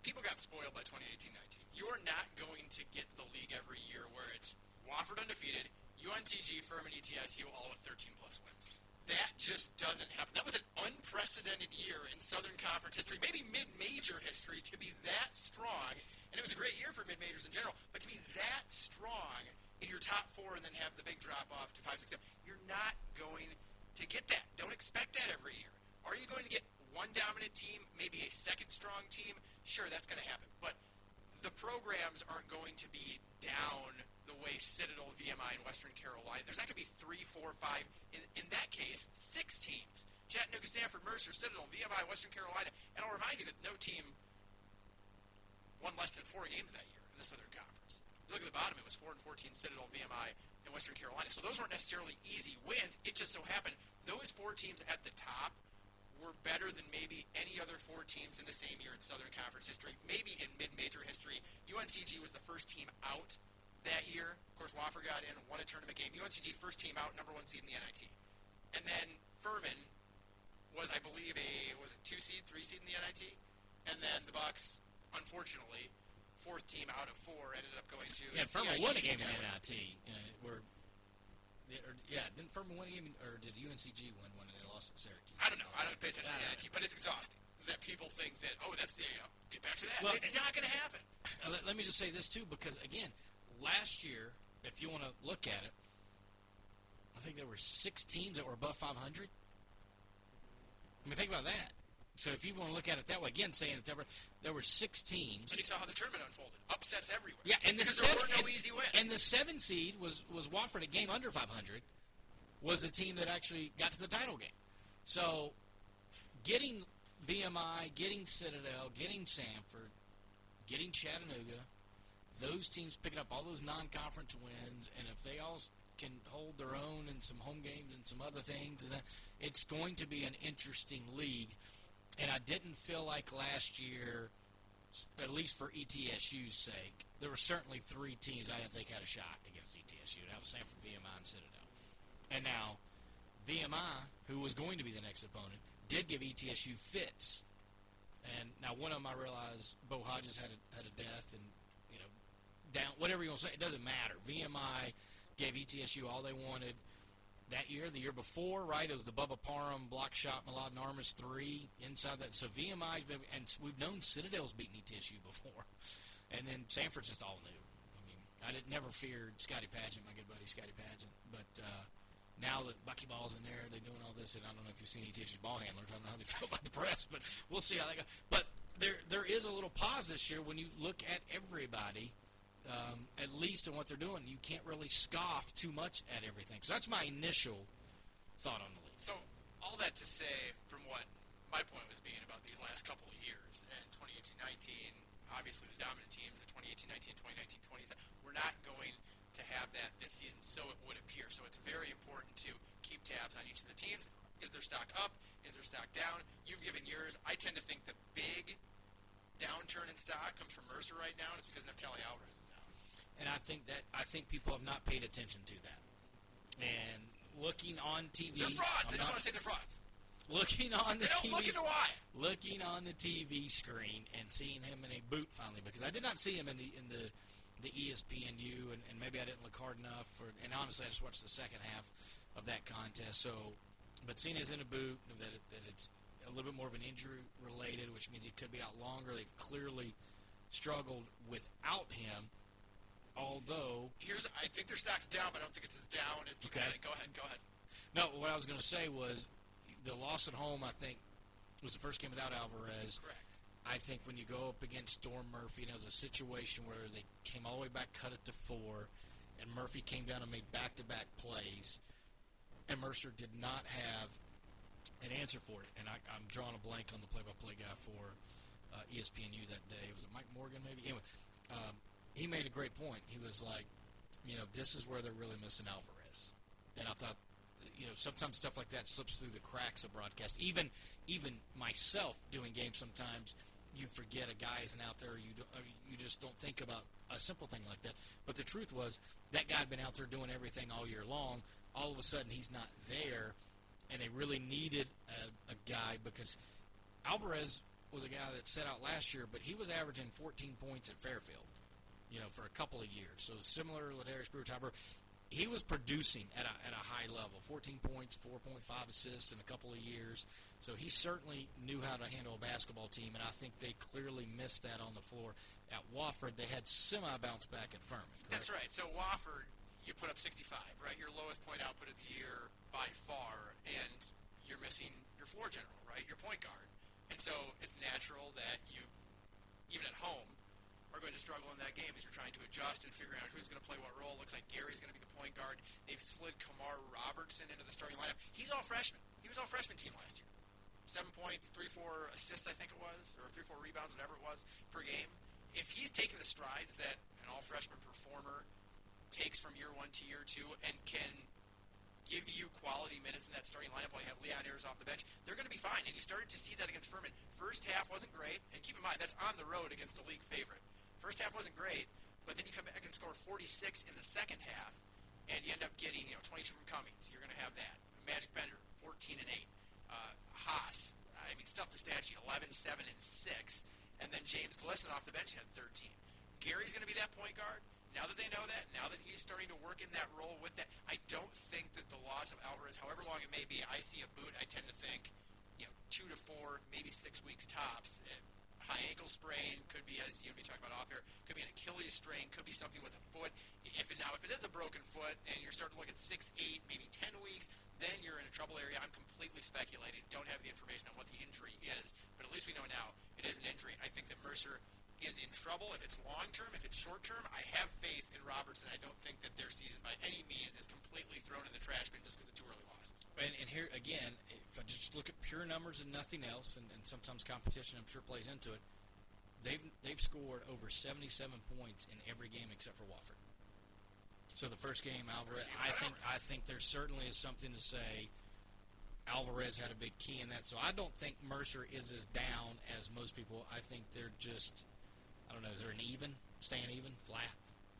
people got spoiled by 2018-19. You're not going to get the league every year where it's Wofford undefeated, UNCG, Furman, ETSU, all with 13 plus wins. That just doesn't happen. That was an unprecedented year in Southern Conference history, maybe mid-major history, to be that strong. And it was a great year for mid-majors in general, but to be that strong in your top four and then have the big drop off to five, six, seven, you're not going to get that. Don't expect that every year. Are you going to get one dominant team, maybe a second strong team? Sure, that's going to happen. But the programs aren't going to be down the way Citadel, VMI, and Western Carolina. There's not going to be three, four, five. In, in that case, six teams. Chattanooga, Samford, Mercer, Citadel, VMI, Western Carolina. And I'll remind you that no team won less than four games that year in the Southern Conference. Look at the bottom, it was 4 and 14 Citadel, VMI, and Western Carolina. So those weren't necessarily easy wins. It just so happened those four teams at the top were better than maybe any other four teams in the same year in Southern Conference history, maybe in mid-major history. UNCG was the first team out that year. Of course, Wofford got in, won a tournament game. UNCG first team out, number one seed in the NIT. And then Furman was, I believe, a was it two seed, three seed in the NIT, and then the Bucks, unfortunately, fourth team out of four ended up going to. Yeah, Furman CIT won a game in. NIT. Uh, where, yeah, or, yeah, didn't Furman win a game, or did UNCG win one and they lost at Syracuse? I don't know. I don't pay attention to don't NIT, but it's exhausting that people think that oh that's the you know, get back to that. Well, it's not going to happen. Uh, let, let me just say this too, because again, last year, if you want to look at it, I think there were six teams that were above 500. I mean, think about that. So if you want to look at it that way, again, saying that there were there were six teams. And you saw how the tournament unfolded. Upsets everywhere. Yeah, and the seven, there were no and, easy wins. and the seven seed was was Wofford, a game under 500, was the team that actually got to the title game. So, getting VMI, getting Citadel, getting Samford, getting Chattanooga, those teams picking up all those non-conference wins, and if they all can hold their own in some home games and some other things, and then it's going to be an interesting league. And I didn't feel like last year at least for ETSU's sake, there were certainly three teams I didn't think had a shot against ETSU. That was Samford, VMI, and Citadel. And now, VMI, who was going to be the next opponent, did give ETSU fits. And now one of them I realized Bo Hodges had a, had a death and, down, whatever you want to say, it doesn't matter. VMI gave ETSU all they wanted that year, the year before, right? It was the Bubba Parham block shot Mladen Armus three inside that. So VMI's been, and we've known Citadel's beaten ETSU before, and then Samford's just all new. I mean, I did never feared Scotty Padgett, my good buddy Scotty Padgett, but uh, now that Bucky Ball's in there, they're doing all this, and I don't know if you've seen ETSU's ball handlers. I don't know how they feel about the press, but we'll see how they go. But there, there is a little pause this year when you look at everybody um, at least in what they're doing. You can't really scoff too much at everything. So that's my initial thought on the league. So all that to say, from what my point was being about these last couple of years, and 2018-19, obviously the dominant teams, the 2018-19, 2019-20, we're not going to have that this season, so it would appear. So it's very important to keep tabs on each of the teams. Is their stock up? Is their stock down? You've given yours. I tend to think the big downturn in stock comes from Mercer right now, and it's because Neftali Alvarez is. And I think that I think people have not paid attention to that. And looking on TV, They're frauds. I'm I just want to say they're frauds. looking on the They don't TV, look into why. looking on the TV screen and seeing him in a boot finally because I did not see him in the in the the ESPNU and, and maybe I didn't look hard enough and honestly I just watched the second half of that contest so but seeing his in a boot that it, that it's a little bit more of an injury related which means he could be out longer they've clearly struggled without him although Here's, I think their stock's down, but I don't think it's as down as people Okay. Go ahead, go ahead. no what I was going to say was the loss at home I think was the first game without Alvarez Correct. I think when you go up against Storm Murphy, and it was a situation where they came all the way back, cut it to four, and Murphy came down and made back-to-back plays, and Mercer did not have an answer for it. And I, I'm drawing a blank on the play-by-play guy for uh, ESPNU that day. Was it Mike Morgan? Maybe. Anyway, um, he made a great point. He was like, you know, this is where they're really missing Alvarez, and I thought you know sometimes stuff like that slips through the cracks of broadcast. Even even myself doing games sometimes you forget a guy isn't out there. You you just don't think about a simple thing like that. But the truth was that guy had been out there doing everything all year long. All of a sudden he's not there, and they really needed a, a guy because Alvarez was a guy that set out last year, but he was averaging 14 points at Fairfield, you know, for a couple of years. So similar to Ladarius Brewer he was producing at a, at a high level 14 points 4.5 assists in a couple of years so he certainly knew how to handle a basketball team and i think they clearly missed that on the floor at wofford they had semi bounce back at furman correct? That's right. So Wofford, you put up 65, right? Your lowest point output of the year by far, and you're missing your floor general, right? Your point guard. And so it's natural that you, even at home, are going to struggle in that game as you're trying to adjust and figure out who's going to play what role. Looks like Gary's going to be the point guard. They've slid Kamar Robertson into the starting lineup. He's all freshman. He was all freshman team last year. Seven points, three, four assists, I think it was, or three, four rebounds, whatever it was, per game. If he's taking the strides that an all freshman performer takes from year one to year two and can give you quality minutes in that starting lineup while you have Leon Ayers off the bench, they're going to be fine. And you started to see that against Furman. First half wasn't great, and keep in mind that's on the road against a league favorite. First half wasn't great, but then you come back and score 46 in the second half, and you end up getting you know 22 from Cummings. You're going to have that. Magic Bender 14 and 8. Uh, Haas, I mean stuff to stat sheet 11, 7, and 6, and then James Glisson off the bench had 13. Gary's going to be that point guard. Now that they know that, now that he's starting to work in that role with that, I don't think that the loss of Alvarez, however long it may be, I see a boot. I tend to think, you know, two to four, maybe six weeks tops. Uh, high ankle sprain could be, as you and me talked about off here, could be an Achilles strain, could be something with a foot. If it, now, if it is a broken foot and you're starting to look at six, eight, maybe ten weeks, then you're in a trouble area. I'm completely speculating. Don't have the information on what the injury is, but at least we know now it is an injury. I think that Mercer is in trouble. If it's long term, if it's short term, I have faith in Robertson. I don't think that their season by any means is completely thrown in the trash bin just because of two early losses. And, and here again, if I just look at pure numbers and nothing else, and, and sometimes competition I'm sure plays into it, they've they've scored over 77 points in every game except for Wofford. So the first game, Alvarez, First game, I think. I think there certainly is something to say. Alvarez had a big key in that, so I don't think Mercer is as down as most people. I think they're just, I don't know, is there an even, staying even, flat?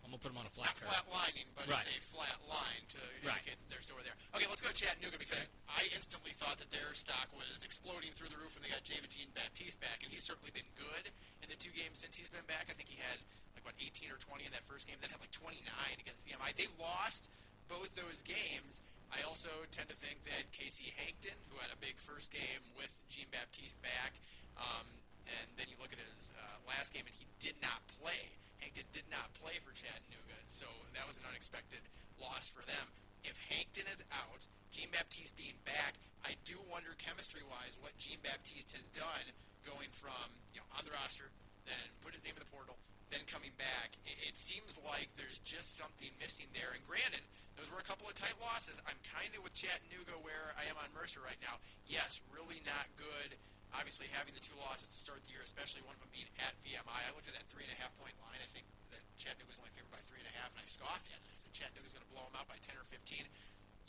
I'm gonna put them on a flat Not curve. flat lining, but Right. it's a flat line to Right. indicate that they're still there. Okay, let's go to Chattanooga because I instantly thought that their stock was exploding through the roof when they got David Jean Baptiste back, and he's certainly been good in the two games since he's been back. I think he had like what 18 or 20 in that first game, then had like 29 against VMI. They lost both those games. I also tend to think that KC Hankton, who had a big first game with Jean Baptiste back, um, and then you look at his uh, last game and he did not play. Hankton did not play for Chattanooga, so that was an unexpected loss for them. If Hankton is out, Jean Baptiste being back, I do wonder chemistry-wise what Jean Baptiste has done going from you know on the roster, then put his name in the portal, then coming back. It, it seems like there's just something missing there. And granted, those were a couple of tight losses. I'm kind of with Chattanooga where I am on Mercer right now. Yes, really not good. Obviously, having the two losses to start the year, especially one of them being at VMI. I looked at that three and a half point line. I think that Chattanooga was only favored by three and a half, and I scoffed at it. I said Chattanooga's going to blow them out by 10 or 15.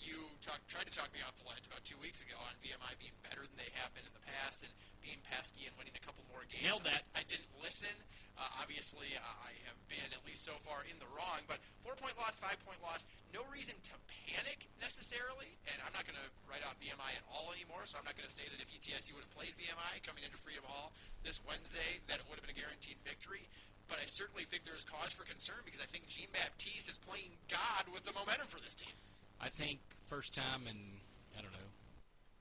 You talk, tried to talk me off the ledge about two weeks ago on VMI being better than they have been in the past and being pesky and winning a couple more games. Nailed that. I didn't listen. Uh, obviously, I have been at least so far in the wrong. But four point loss, five point loss, no reason to panic necessarily. And I'm not going to write off VMI at all anymore. So I'm not going to say that if ETSU would have played VMI coming into Freedom Hall this Wednesday, that it would have been a guaranteed victory. But I certainly think there is cause for concern because I think Jean Baptiste is playing God with the momentum for this team. I think first time in I don't know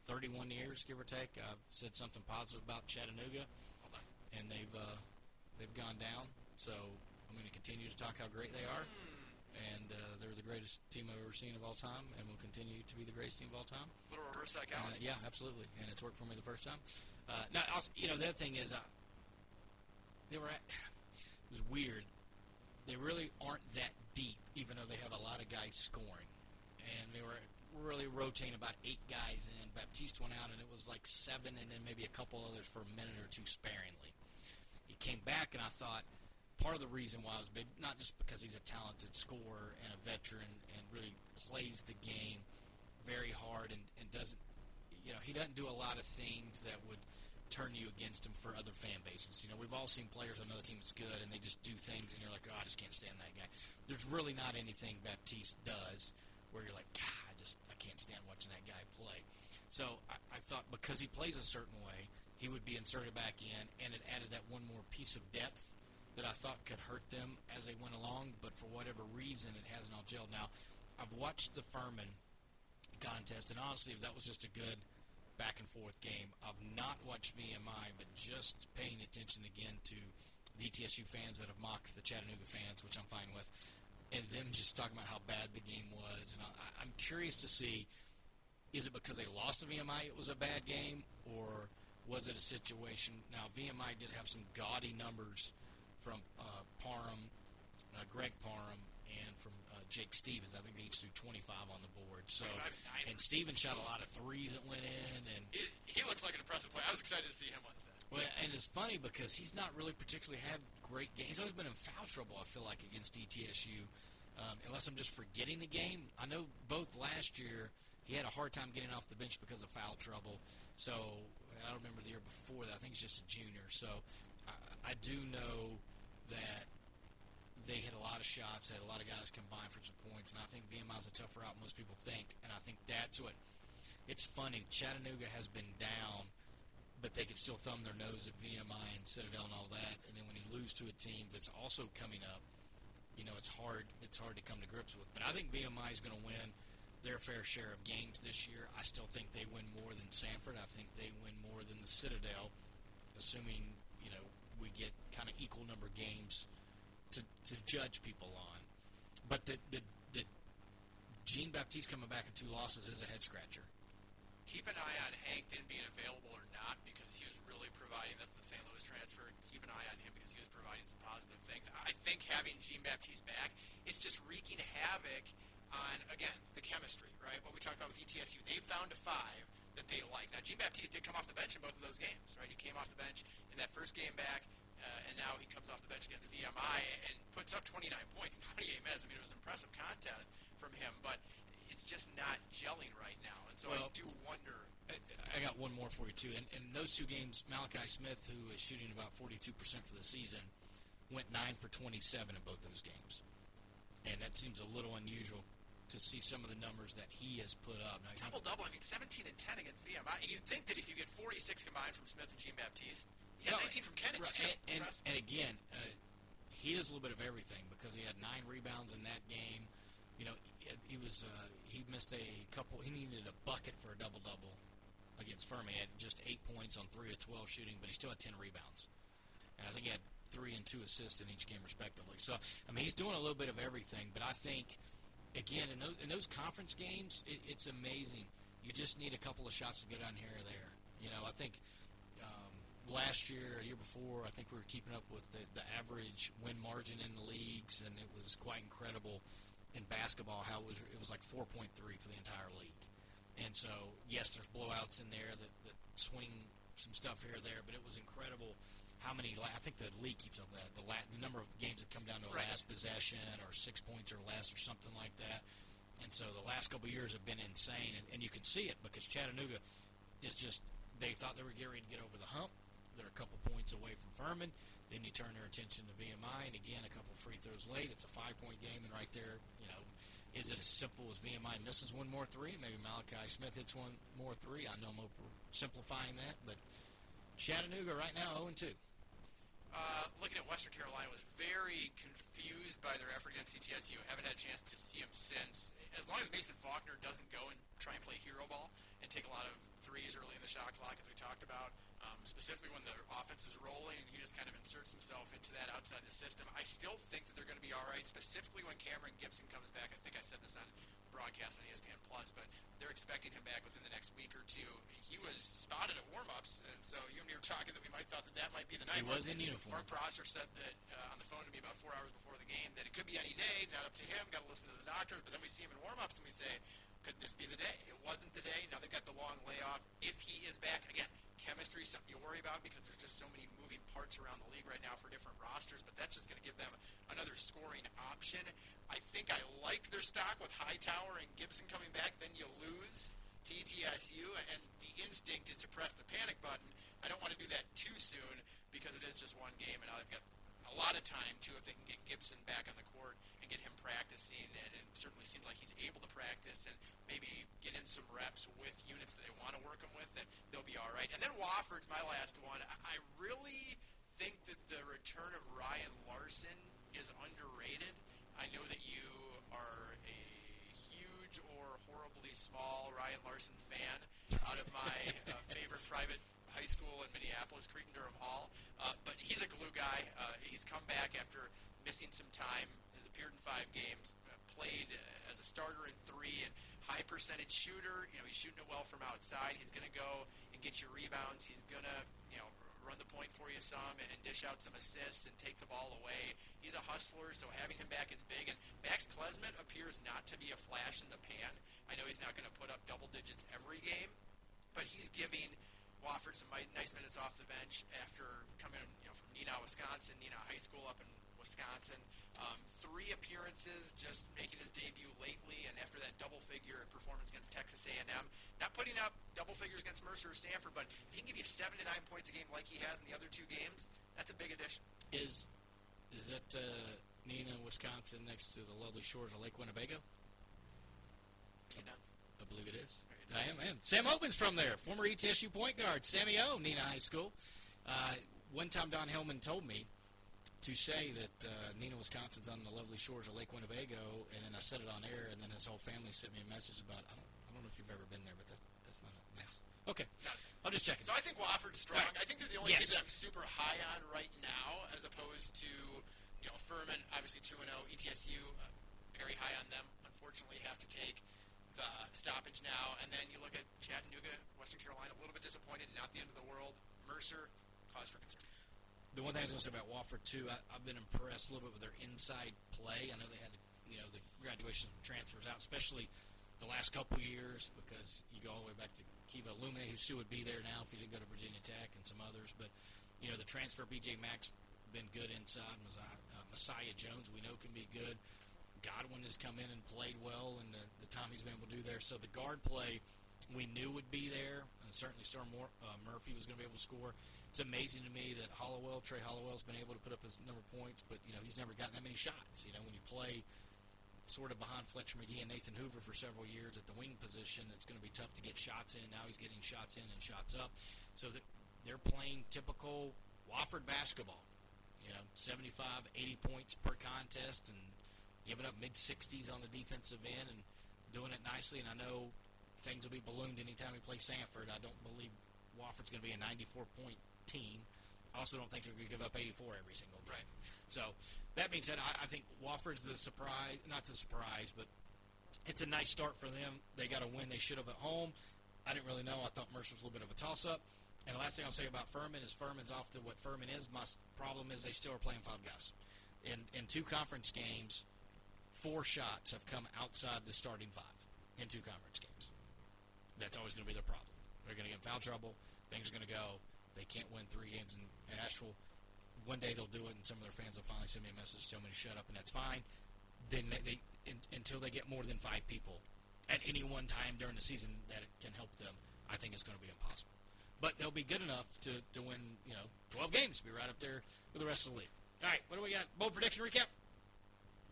31 years, give or take, I've said something positive about Chattanooga, and they've uh, they've gone down. So I'm going to continue to talk how great they are, and uh, they're the greatest team I've ever seen of all time, and will continue to be the greatest team of all time. little reverse Uh, psychology. yeah, absolutely, and it's worked for me the first time. Uh, now, also, you know, the other thing is, uh, they were at, it was weird. They really aren't that deep, even though they have a lot of guys scoring, and they were really rotating about eight guys in. Baptiste went out, and it was like seven, and then maybe a couple others for a minute or two sparingly. He came back, and I thought part of the reason why I was big, not just because he's a talented scorer and a veteran and really plays the game very hard and, and doesn't, you know, he doesn't do a lot of things that would turn you against him for other fan bases. You know, we've all seen players on another team that's good and they just do things and you're like, oh, I just can't stand that guy. There's really not anything Baptiste does where you're like, God, I just I can't stand watching that guy play. So I, I thought because he plays a certain way, he would be inserted back in, and it added that one more piece of depth that I thought could hurt them as they went along. But for whatever reason, it hasn't all gelled. Now, I've watched the Furman contest, and honestly, that was just a good back and forth game. I've not watched VMI, but just paying attention again to the TSU fans that have mocked the Chattanooga fans, which I'm fine with, and them just talking about how bad the game was. And I, I'm curious to see is it because they lost to VMI it was a bad game, or was it a situation? Now, VMI did have some gaudy numbers from uh, Parham, uh, Greg Parham, and from uh, Jake Stephens. I think they each threw 25 on the board. So, and Stevens shot a lot of threes that went in, and He, he looks like an impressive player. I was excited to see him Wednesday. Well, and it's funny because he's not really particularly had great games. He's always been in foul trouble. I feel like against ETSU, um, unless I'm just forgetting the game. I know both last year he had a hard time getting off the bench because of foul trouble. So I don't remember the year before that. I think he's just a junior. So I, I do know that they hit a lot of shots. Had a lot of guys combine for some points, and I think VMI's a tougher out than most people think. And I think that's what. It's funny. Chattanooga has been down but they could still thumb their nose at VMI and Citadel and all that. And then when you lose to a team that's also coming up, you know, it's hard. It's hard to come to grips with. But I think VMI is going to win their fair share of games this year. I still think they win more than Samford. I think they win more than the Citadel, assuming you know we get kind of equal number of games to to judge people on. But the the, the Jean Baptiste coming back in two losses is a head scratcher. Keep an eye on Hankton being available or not because he was really providing. That's the St. Louis transfer. Keep an eye on him because he was providing some positive things. I think having Jean Baptiste back, it's just wreaking havoc on again the chemistry, right? What we talked about with ETSU, they found a five that they like. Now, Jean Baptiste did come off the bench in both of those games, right? He came off the bench in that first game back, uh, and now he comes off the bench against VMI and puts up 29 points in 28 minutes. I mean, it was an impressive contest from him, but it's just not gelling right now. And so Well- I do wonder. I, I got one more for you too. In, in those two games, Malachi Smith, who is shooting about 42% for the season, went nine for 27 in both those games, and that seems a little unusual to see some of the numbers that he has put up. Now, Double double. I mean, 17 and 10 against VMI. You'd think that if you get 46 combined from Smith and Jean Baptiste, he had Well, 19 from Kennedy. right. And, and, and again, uh, he does a little bit of everything because he had nine rebounds in that game. You know, he, was uh, he missed a couple. He needed a bucket for a double double against Furman. He had just eight points on three of twelve shooting, but he still had ten rebounds. And I think he had three and two assists in each game respectively. So I mean, he's doing a little bit of everything. But I think again in those, in those conference games, it, it's amazing. You just need a couple of shots to go down here or there. You know, I think um, last year, a year before, I think we were keeping up with the, the average win margin in the leagues, and it was quite incredible in basketball how it was. It was like 4.3 for the entire league. And so, yes, there's blowouts in there that, that swing some stuff here or there, but it was incredible how many. la- I think the league keeps up that the la- the number of games that come down to a Right. last possession or six points or less or something like that. And so the last couple of years have been insane, and, and you can see it because Chattanooga is just they thought they were getting to get over the hump. They're a couple points away from Furman. Then you turn their attention to VMI, and again, a couple free throws late. It's a five point game, and right there, you know, is it as simple as VMI misses one more three? Maybe Malachi Smith hits one more three. I know I'm oversimplifying that, but Chattanooga right now 0 2. uh, looking at Western Carolina was very confused by their effort against ETSU. Haven't had a chance to see him since. As long as Mason Faulkner doesn't go and try and play hero ball and take a lot of threes early in the shot clock, as we talked about, um, specifically when the offense is rolling, he just kind of inserts himself into that outside the system. I still think that they're going to be all right, specifically when Cameron Gibson comes back. I think I said this on broadcast on ESPN Plus, but they're expecting him back within the next week or two. He was spotted at warm-ups, and so you and me were talking that we might thought that that might be the night. He was in uniform. Mark Prosser said that uh, on the phone to me about four hours before the game that it could be any day, not up to him. Got to listen to the doctors, but then we see him in warm-ups and we say, could this be the day? It wasn't the day. Now they've got the long layoff. If he is back again, chemistry is something you worry about because there's just so many moving parts around the league right now for different rosters. But that's just going to give them another scoring option. I think I like their stock with Hightower and Gibson coming back. Then you lose to ETSU, and the instinct is to press the panic button. I don't want to do that too soon because it is just one game, and I've got a lot of time too if they can get Gibson back on the court and get him practicing. And it certainly seems like he's able to practice and maybe get in some reps with units that they want to work him with. Then they'll be all right. And then Wofford's my last one. I really think that the return of Ryan Larson is underrated. I know that you are a huge or horribly small Ryan Larson fan out of my uh, favorite private high school in Minneapolis, Cretin-Derham Hall. Uh, but he's a glue guy. Uh, he's come back after missing some time. Has appeared in five games. Uh, played uh, as a starter in three and high percentage shooter. You know, he's shooting it well from outside. He's going to go and get you rebounds. He's going to, you know, run the point for you some and dish out some assists and take the ball away. He's a hustler, so having him back is big. And Max Klesmit appears not to be a flash in the pan. I know he's not going to put up double digits every game, but he's giving Wofford some nice minutes off the bench after coming, you know, from Neenah, Wisconsin, Neenah High School up in Wisconsin. Um, three appearances, just making his debut lately, and after that double-figure performance against Texas A&M, not putting up double figures against Mercer or Samford, but if he can give you seven to nine points a game like he has in the other two games, that's a big addition. Is is that uh, Neenah, Wisconsin, next to the lovely shores of Lake Winnebago? You know? A believe it is. I am. I am. Sam Oben's from there, former ETSU point guard. Sammy O, Neenah High School. Uh, one time, Don Hellman told me to say that uh, Neenah, Wisconsin's on the lovely shores of Lake Winnebago, and then I said it on air, and then his whole family sent me a message about I don't, I don't know if you've ever been there, but that, that's not a nice. Okay, I'll just check it. So I think Wofford's strong. Right. I think they're the only Yes. team that I'm super high on right now, as opposed to you know Furman, obviously two and zero, ETSU, uh, very high on them. Unfortunately, have to take the stoppage now, and then you look at Chattanooga, Western Carolina, a little bit disappointed, not the end of the world. Mercer, cause for concern. The one thing I was going to say about Wofford too, I, I've been impressed a little bit with their inside play. I know they had, you know, the graduation transfers out, especially the last couple years, because you go all the way back to Keve Aluma, who still would be there now if he didn't go to Virginia Tech, and some others. But you know, the transfer BJ Mack been good inside. Messiah, uh, Messiah Jones, we know can be good. Godwin has come in and played well in the, the time he's been able to do there. So the guard play we knew would be there, and certainly Star Mor- uh, Murphy was going to be able to score. It's amazing to me that Hollowell, Tray Hollowell's been able to put up his number of points, but you know he's never gotten that many shots. You know when you play sort of behind Fletcher Magee and Nathan Hoover for several years at the wing position, it's going to be tough to get shots in. Now he's getting shots in and shots up, so that they're playing typical Wofford basketball. You know, 75, 80 points per contest, and giving up mid 60s on the defensive end and doing it nicely. And I know things will be ballooned anytime we play Samford. I don't believe Wofford's going to be a 94 point team. I also don't think they're going to give up 84 every single game. Right. So that being said, I, I think Wofford's the surprise, not the surprise, but it's a nice start for them. They got a win they should have at home. I didn't really know. I thought Mercer was a little bit of a toss up. And the last thing I'll say about Furman is Furman's off to what Furman is. My problem is they still are playing five guys. In in two conference games, four shots have come outside the starting five in two conference games. That's always going to be their problem. They're going to get in foul trouble. Things are going to go. They can't win three games in Asheville. One day they'll do it, and some of their fans will finally send me a message telling me to shut up, and that's fine. Then they, they in, until they get more than five people at any one time during the season that can help them, I think it's going to be impossible. But they'll be good enough to, to win, you know, 12 games, be right up there with the rest of the league. All right, what do we got? Bold prediction recap.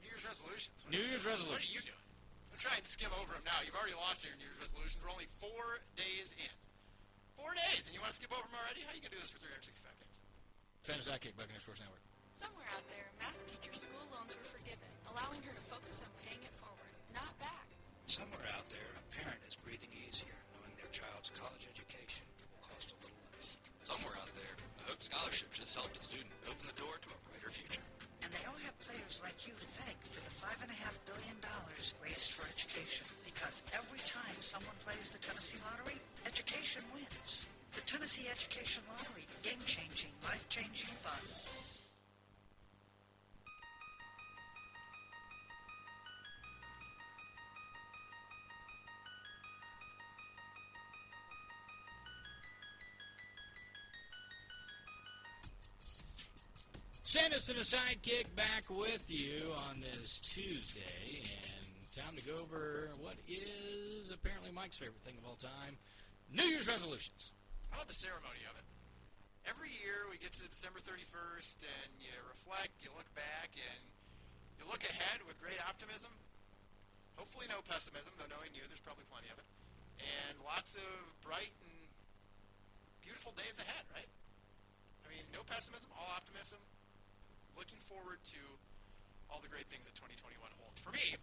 New Year's resolutions. New Year's What are resolutions. you doing? I'm trying to skim over them now. You've already lost your New Year's resolutions. We're only four days in. Four days, and you want to skip over them already? How are you going to do this for 365 days? Sandos Sidekick, Buccaneers Sports Network. Somewhere out there, math teacher's school loans were forgiven, allowing her to focus on paying it forward, not back. Somewhere out there, a parent is breathing easier, knowing their child's college education will cost a little less. Somewhere out there, a Hope Scholarship just helped a student open the door to a brighter future. And they all have players like you to thank for the five and a half billion dollars raised for education. Because every time someone plays the Tennessee Lottery, education wins. The Tennessee Education Lottery, game-changing, life-changing fun. And a sidekick back with you on this Tuesday, and time to go over what is apparently Mike's favorite thing of all time: New Year's resolutions. I love the ceremony of it. Every year we get to December 31st and you reflect, you look back, and you look ahead with great optimism. Hopefully, no pessimism, though knowing you, there's probably plenty of it. And lots of bright and beautiful days ahead, right? I mean, no pessimism, all optimism. Looking forward to all the great things that 2021 holds. For me,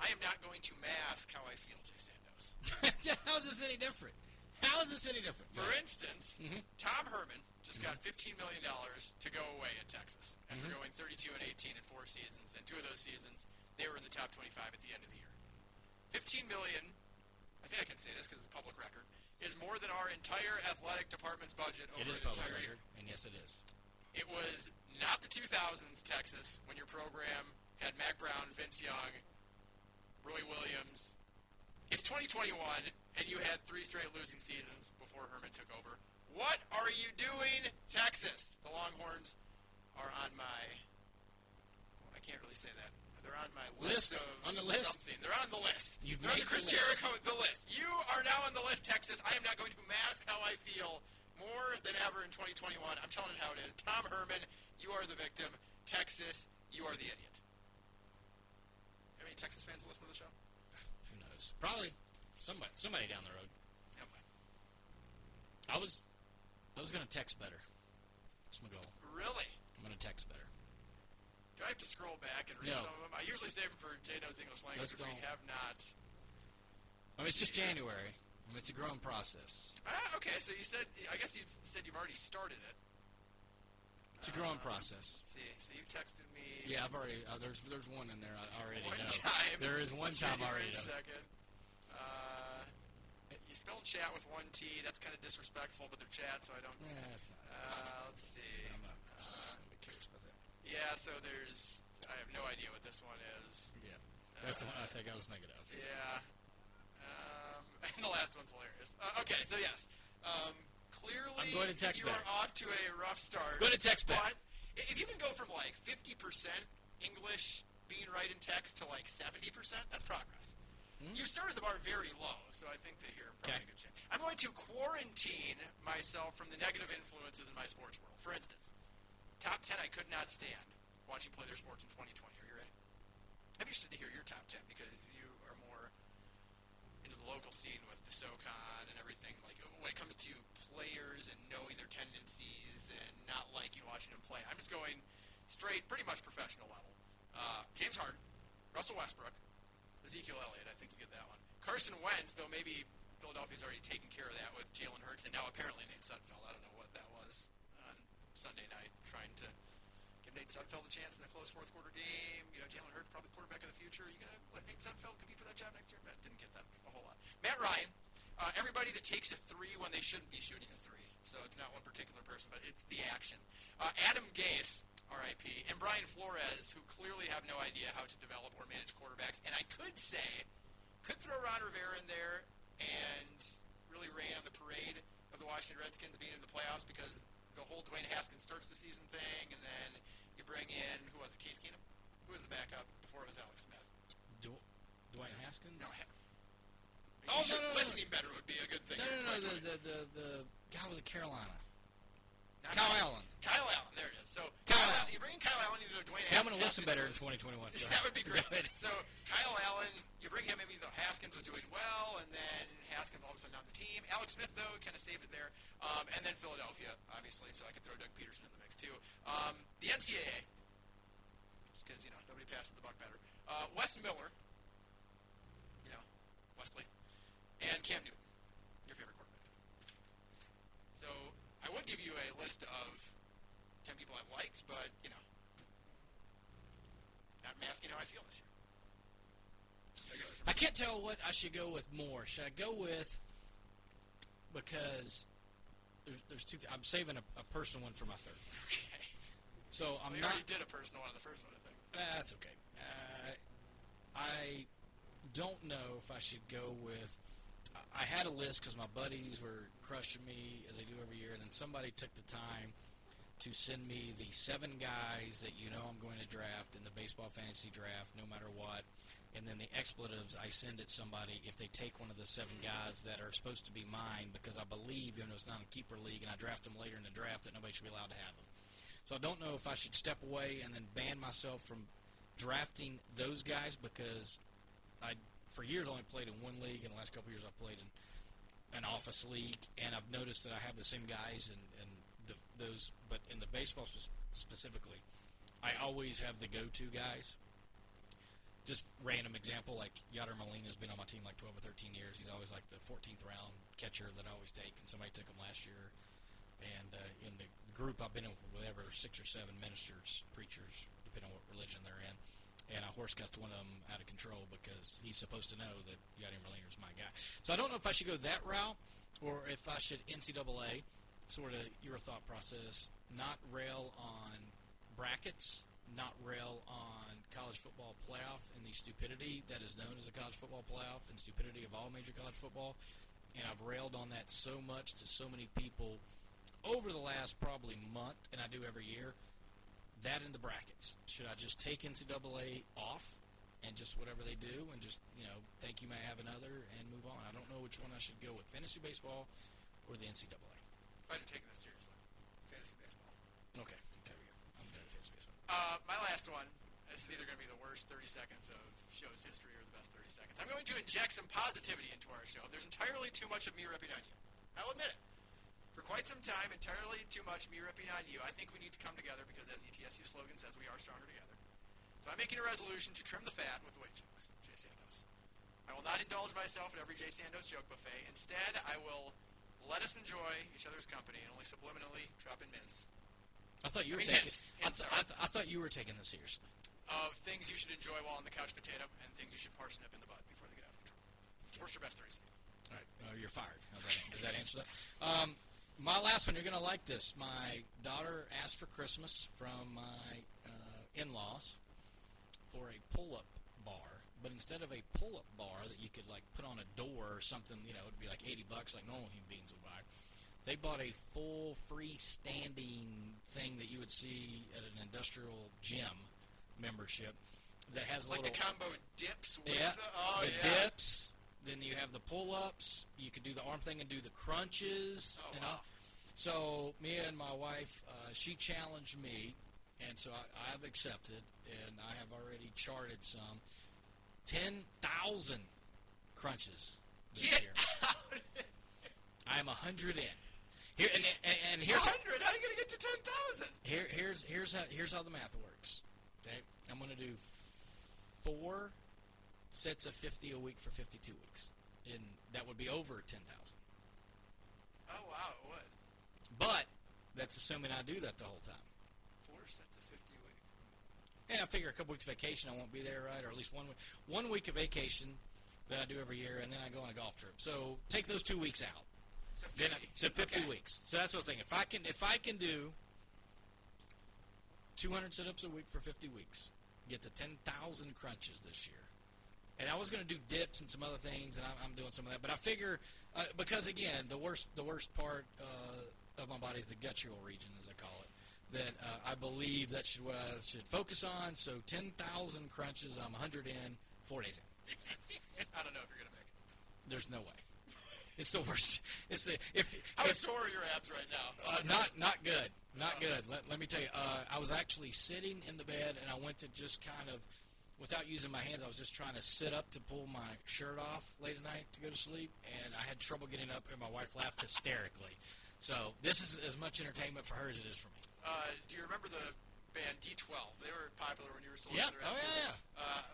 I am not going to mask how I feel, Jay Sandos. How is this any different? How is this any different? For instance, Mhm. Tom Herman just got $15 million to go away at Texas after Mhm. going 32 and 18 in four seasons. And two of those seasons, they were in the top 25 at the end of the year. 15 million, I think I can say this because it's public record, is more than our entire athletic department's budget over it is an public entire record, year. and yes, it is. It was not the 2000s Texas when your program had Mack Brown, Vince Young, Roy Williams. It's 2021, and you had three straight losing seasons before Herman took over. What are you doing, Texas? The Longhorns are on my. I can't really say that. They're on my list, List? of On the list? something. They're on the list. You've They're on made the Chris the list. Jericho the list. You are now on the list, Texas. I am not going to mask how I feel more than ever in 2021. I'm telling it how it is. Tom Herman, you are the victim. Texas, you are the idiot. Have any Texas fans listen to the show? Who knows? Probably. Somebody, somebody down the road. I was, I was gonna text better. That's my goal. Really? I'm gonna text better. Do I have to scroll back and read No. some of them? I usually save them for J No's English language, Let's we have not. I mean, it's just January. It's a growing process. Ah, okay, so you said, I guess you've said you've already started it. It's a growing Um, process. See, so you've texted me. Yeah, I've already. Uh, there's there's one in there I already One know. time. There is one time January already second. Uh, you spelled chat with one T. That's kind of disrespectful, but they're chat, so I don't. Yeah, that's not. Uh, let's see. I'm not. Uh, curious about that. yeah, so there's. I have no idea what this one is. Yeah, that's the one I think I was thinking of. Yeah. And the last one's hilarious. Uh, okay, so yes. Um, clearly, I'm going to text you are off to a rough start. Go to text back. But if you can go from like 50% English being right in text to like 70%, that's progress. You started the bar very low, so I think that you're probably? Okay. good shape. I'm going to quarantine myself from the negative influences in my sports world. For instance, top 10 I could not stand watching play their sports in 2020. Are you ready? I'm interested to hear your top 10 because you are more into local scene with the SoCon and everything. Like when it comes to players and knowing their tendencies and not liking watching them play, I'm just going straight, pretty much professional level. Uh, James Harden, Russell Westbrook, Ezekiel Elliott. I think you get that one. Carson Wentz, though maybe Philadelphia's already taken care of that with Jalen Hurts and now apparently Nate Sudfeld. I don't know what that was on Sunday night, trying to Nate Sudfeld a chance in a close fourth quarter game. You know, Jalen Hurts probably the quarterback of the future. You're you gonna let Nate Sudfeld compete for that job next year? Matt didn't get that a whole lot. Matt Ryan, uh, everybody that takes a three when they shouldn't be shooting a three. So it's not one particular person, but it's the action. Uh, Adam Gase, R.I.P., and Brian Flores, who clearly have no idea how to develop or manage quarterbacks. And I could say, could throw Ron Rivera in there and really rain on the parade of the Washington Redskins being in the playoffs because the whole Dwayne Haskins starts the season thing, and then you bring in who was it, Case Keenum? Who was the backup before it was Alex Smith? Du- Dwayne Haskins. No, ha- Oh, no, no, no. listening better would be a good thing. No, no, no. The the the, the guy was at Carolina. Not Kyle Allen. Kyle Allen, there it is. So Kyle Kyle, Allen. You bring in Kyle Allen, a Dwayne Hey, I'm going to listen better in 2021. That would be great. So Kyle Allen, you bring him maybe though Haskins was doing well, and then Haskins all of a sudden on the team. Alex Smith though kind of saved it there, um, and then Philadelphia obviously. So I could throw Doug Pederson in the mix too. Um, the NCAA, just because you know nobody passes the buck better. Uh, Wes Miller, you know Wesley, and Cam Newton, your favorite quarterback. So I would give you a list of ten people I've liked, but you know, not masking how I feel this year. There you go. I can't tell what I should go with more. Should I go with because there's, there's two. Th- I'm saving a, a personal one for my third. Okay. So I'm we not. already did a personal one on the first one, I think. That's okay. Uh, I don't know if I should go with. I- had a list because my buddies were crushing me as they do every year, and then somebody took the time to send me the seven guys that you know I'm going to draft in the baseball fantasy draft, no matter what. And then the expletives I send at somebody if they take one of the seven guys that are supposed to be mine because I believe, even though it's not a keeper league, and I draft them later in the draft, that nobody should be allowed to have them. So I don't know if I should step away and then ban myself from drafting those guys because I, for years, I only played in one league, and the last couple years I've played in an office league, and I've noticed that I have the same guys and and the, those, but in the baseball sp- specifically, I always have the go-to guys. Just random example, like Yadier Molina has been on my team like 12 or 13 years. He's always like the 14th round catcher that I always take, and somebody took him last year. And uh, in the group I've been in with whatever six or seven ministers, preachers, depending on what religion they're in, and I horse cussed one of them out of control because he's supposed to know that Yadier Molina is my guy. So I don't know if I should go that route or if I should NCAA sort of your thought process, not rail on brackets, not rail on college football playoff and the stupidity that is known as the college football playoff and stupidity of all major college football. And I've railed on that so much to so many people over the last probably month, and I do every year. That in the brackets. Should I just take NCAA off and just whatever they do and just, you know, think you may have another and move on? I don't know which one I should go with fantasy baseball or the NCAA. Glad you're taking this seriously. Fantasy baseball. Okay, okay, we go. I'm good at fantasy baseball. Uh, my last one, This is either going to be the worst 30 seconds of show's history or the best 30 seconds. I'm going to inject some positivity into our show. There's entirely too much of me ripping on you. I'll admit it. For quite some time, entirely too much me ripping on you. I think we need to come together because, as ETSU slogan says, we are stronger together. So I'm making a resolution to trim the fat with the weight jokes. Jay Sandos. I will not indulge myself at every Jay Sandos joke buffet. Instead, I will let us enjoy each other's company and only subliminally drop in mints I thought you I were mean, taking. hints. I, th- I, th- I thought you were taking this seriously. of things you should enjoy while on the couch potato and things you should parsnip in the butt before they get out of control. Worst or best 30 seconds. All right, uh, you're fired. Does that answer that? Um, my last one, you're going to like this. My daughter asked for Christmas from my uh, in-laws for a pull-up bar, but instead of a pull-up bar that you could like put on a door or something, you know, it'd be like 80 bucks, like normal human beings would buy. They bought a full freestanding thing that you would see at an industrial gym membership that has a Like little the combo dips with yeah, the, oh, the yeah. dips. Then you have the pull-ups. You can do the arm thing and do the crunches. Oh, wow. So me and my wife, uh, she challenged me, and so I, I've accepted, and I have already charted some ten thousand crunches this Get year. out. I am a hundred in. Here and, and, and here's 100. How are you going to get to 10,000? here, here's here's how here's how the math works. Okay, I'm going to do four sets of 50 a week for 52 weeks, and that would be over 10,000. Oh, wow, it would. But that's assuming I do that the whole time. Four sets of 50 a week. And I figure a couple weeks vacation I won't be there, right? Or at least one week, one week of vacation that I do every year, and then I go on a golf trip. So take those two weeks out. So 50. Then I, so 50 Okay. weeks. So that's what I was thinking. If I can, if I can do 200 sit-ups a week for 50 weeks, get to 10,000 crunches this year. And I was going to do dips and some other things, and I'm, I'm doing some of that. But I figure uh, because again, the worst the worst part uh, of my body is the guttural region, as I call it. That uh, I believe that should what I should focus on. So 10,000 crunches. I'm 100 in, four days in. I don't know if you're going to make it. There's no way. It's the worst. It's the, if How if, sore are your abs right now? uh, not not good, not good. Let, let me tell you, uh, I was actually sitting in the bed and I went to just kind of, without using my hands, I was just trying to sit up to pull my shirt off late at night to go to sleep, and I had trouble getting up, and my wife laughed hysterically. So this is as much entertainment for her as it is for me. Uh, do you remember the band D12? They were popular when you were still living around. Oh, yeah, yeah. Uh,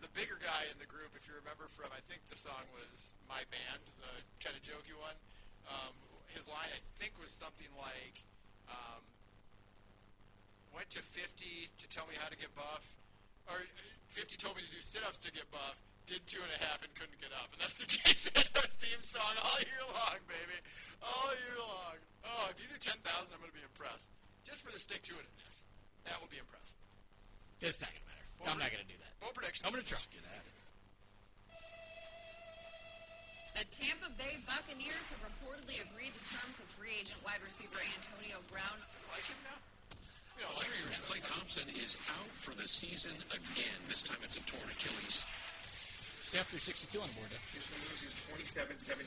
the bigger guy in the group, if you remember from, I think the song was "My Band," the kind of jokey one. Um, his line, I think, was something like, um, "Went to 50 to tell me how to get buff, or 50 told me to do sit-ups to get buff." Did two and a half and couldn't get up, and that's the Jay Sandos theme song all year long, baby, all year long. Oh, if you do 10,000, I'm going to be impressed. Just for the stick-to-itiveness, that will be impressed. It's not gonna matter. I'm not gonna do that. Bold predictions. I'm gonna try. Let's get at it. The Tampa Bay Buccaneers have reportedly agreed to terms with free agent wide receiver Antonio Brown. Like him now? Warriors. Klay Thompson is out for the season again. This time it's a torn Achilles. Steph 362 on the board. There. Houston loses 27-17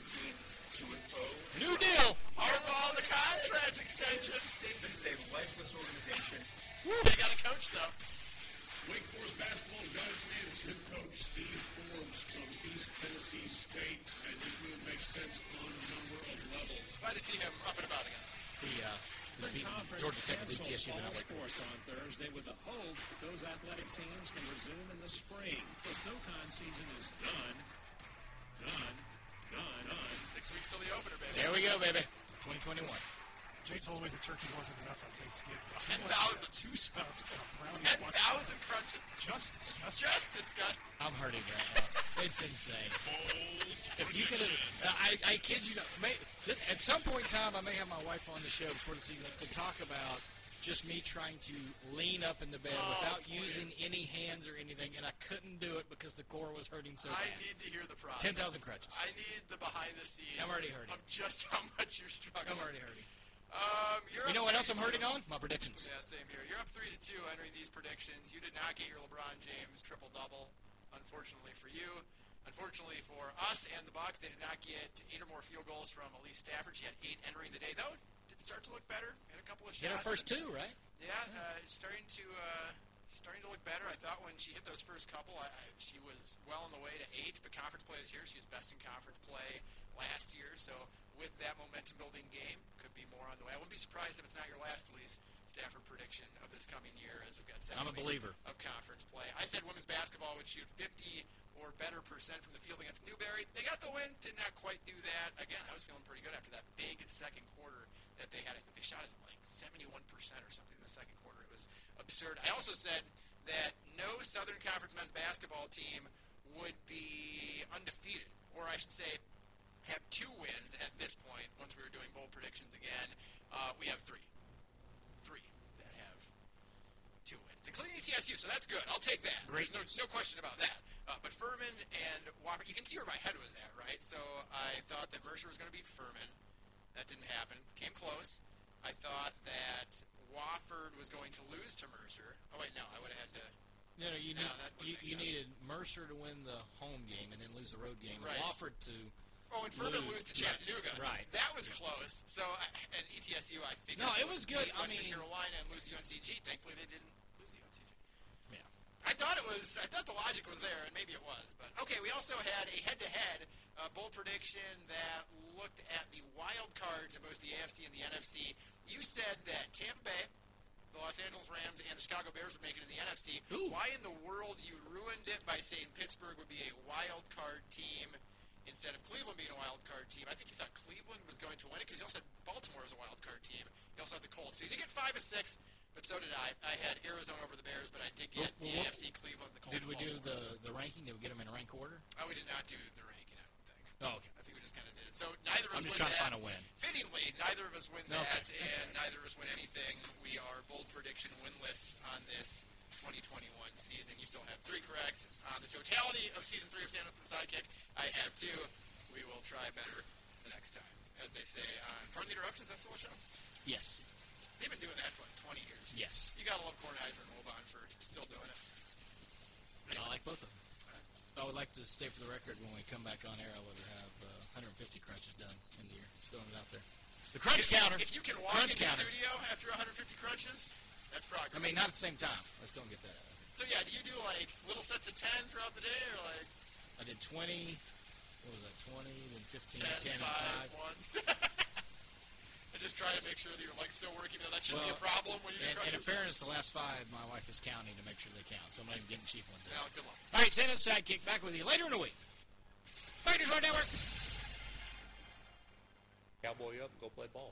to an O. New deal. Harbaugh, the contract extension. This is a lifeless organization. They got a coach, though. Wake Forest basketball's got its man as head coach Steve Forbes from East Tennessee State, and this move makes sense on a number of levels. Glad to see him up and about again. He uh, was beating Georgia Tech and ETSU, but not Wake Forest. sports on Thursday with the hope those athletic teams can resume in the spring. The SoCon season is done. Done. Done. Done. Six weeks till the opener, baby. There we go, baby. 2021. Jay told me the turkey wasn't enough on Thanksgiving. 10,000. Two subs and a brownie. 10,000 crunches. Just disgusting. Just disgusting. I'm hurting right now. It's insane. If you could have, I, I kid you not. May, th- at some point in time, I may have my wife on the show before the season to talk about just me trying to lean up in the bed Oh, without please. using any hands or anything, and I couldn't do it because the core was hurting so bad. I need to hear the process. 10,000 crutches. I need the behind the scenes. I'm already hurting. Of just how much you're struggling. I'm already hurting. Um, you're You know what else I'm hurting on? My predictions. Yeah, same here. You're up three to two entering these predictions. You did not get your LeBron James triple double, unfortunately for you. Unfortunately for us and the Bucks, they did not get eight or more field goals from Elise Stafford. She had eight entering the day, though. Did start to look better. Had a couple of shots. Get our first two, right? Yeah, uh, starting to uh, starting to look better. I thought when she hit those first couple, I, I, she was well on the way to eight, but conference play this year, she was best in conference play last year. So with that momentum building game, could be more on the way. I wouldn't be surprised if it's not your last, least Stafford prediction of this coming year as we've got seven I'm a believer. of conference play. I said women's basketball would shoot 50 or better percent from the field against Newberry. They got the win, did not quite do that. Again, I was feeling pretty good after that big second quarter that they had. I think they shot it like 71% or something in the second quarter. It was absurd. I also said that no Southern Conference men's basketball team would be undefeated, or I should say, have two wins at this point. Once we were doing bold predictions again, uh, we have three, three that have two wins, including ETSU. So that's good. I'll take that. Great There's no, no question about that. Uh, but Furman and Wofford, you can see where my head was at, right? So I thought that Mercer was going to beat Furman. That didn't happen. Came close. I thought that Wofford was going to lose to Mercer. Oh wait, no, I would have had to. No, no, you, No, need, you, you needed Mercer to win the home game and then lose the road game. Right. And Wofford to. Oh, and Furman lose- to Chattanooga. Right. That was close. So, I, and ETSU, I figured. No, it was good. I Western mean- Carolina and lose to UNCG. Thankfully, they didn't lose to UNCG. Yeah. I thought it was. I thought the logic was there, and maybe it was. But okay, we also had a head-to-head uh, bold prediction that looked at the wild cards in both the AFC and the NFC. You said that Tampa Bay, the Los Angeles Rams, and the Chicago Bears would make it in the NFC. Why in the world you ruined it by saying Pittsburgh would be a wild card team instead of Cleveland being a wild card team? I think you thought Cleveland was going to win it because you also had Baltimore as a wild card team. You also had the Colts. So you did get five of six. But so did I. I had Arizona over the Bears, but I did get Well, the well, AFC Cleveland, the Colts. Did we do the, the ranking? Did we get them in rank order? Oh, we did not do the ranking. I don't think. Oh, okay. I think we just kind of did it. So neither of us. I'm just win trying to find a win. Fittingly, neither of us win No, that, That's and neither of us win anything. We are bold prediction winless on this 2021 season. You still have three correct on the totality of season three of Sandos and the Sidekick. I have two. We will try better the next time, as they say on Pardon the Interruptions. That's still a show. Yes. They've been doing that for like 20 years. Yes. You gotta love Kornheiser and Wilbon for still doing it. I like both of them. I would like to stay for the record when we come back on air. I would have uh, 150 crunches done in the year. Just throwing it out there. The crunch if, counter. If you can walk crunch in counter. the studio after 150 crunches, that's progress. I mean, not at the same time. Let's don't get that. out. So yeah, do you do like little sets of 10 throughout the day, or like I did 20. What was that? 20, then 15, 10, 10, and 5. 5, 1? I just try to make sure that your leg's still working. Now, that shouldn't be a problem when you do And, and in crunches. fairness, the last five, my wife is counting to make sure they count. So I'm not even getting cheap ones. in. Well, good luck. All right, Santa's Sidekick back with you later in the week. Fighters Right Network. Cowboy up, go play ball.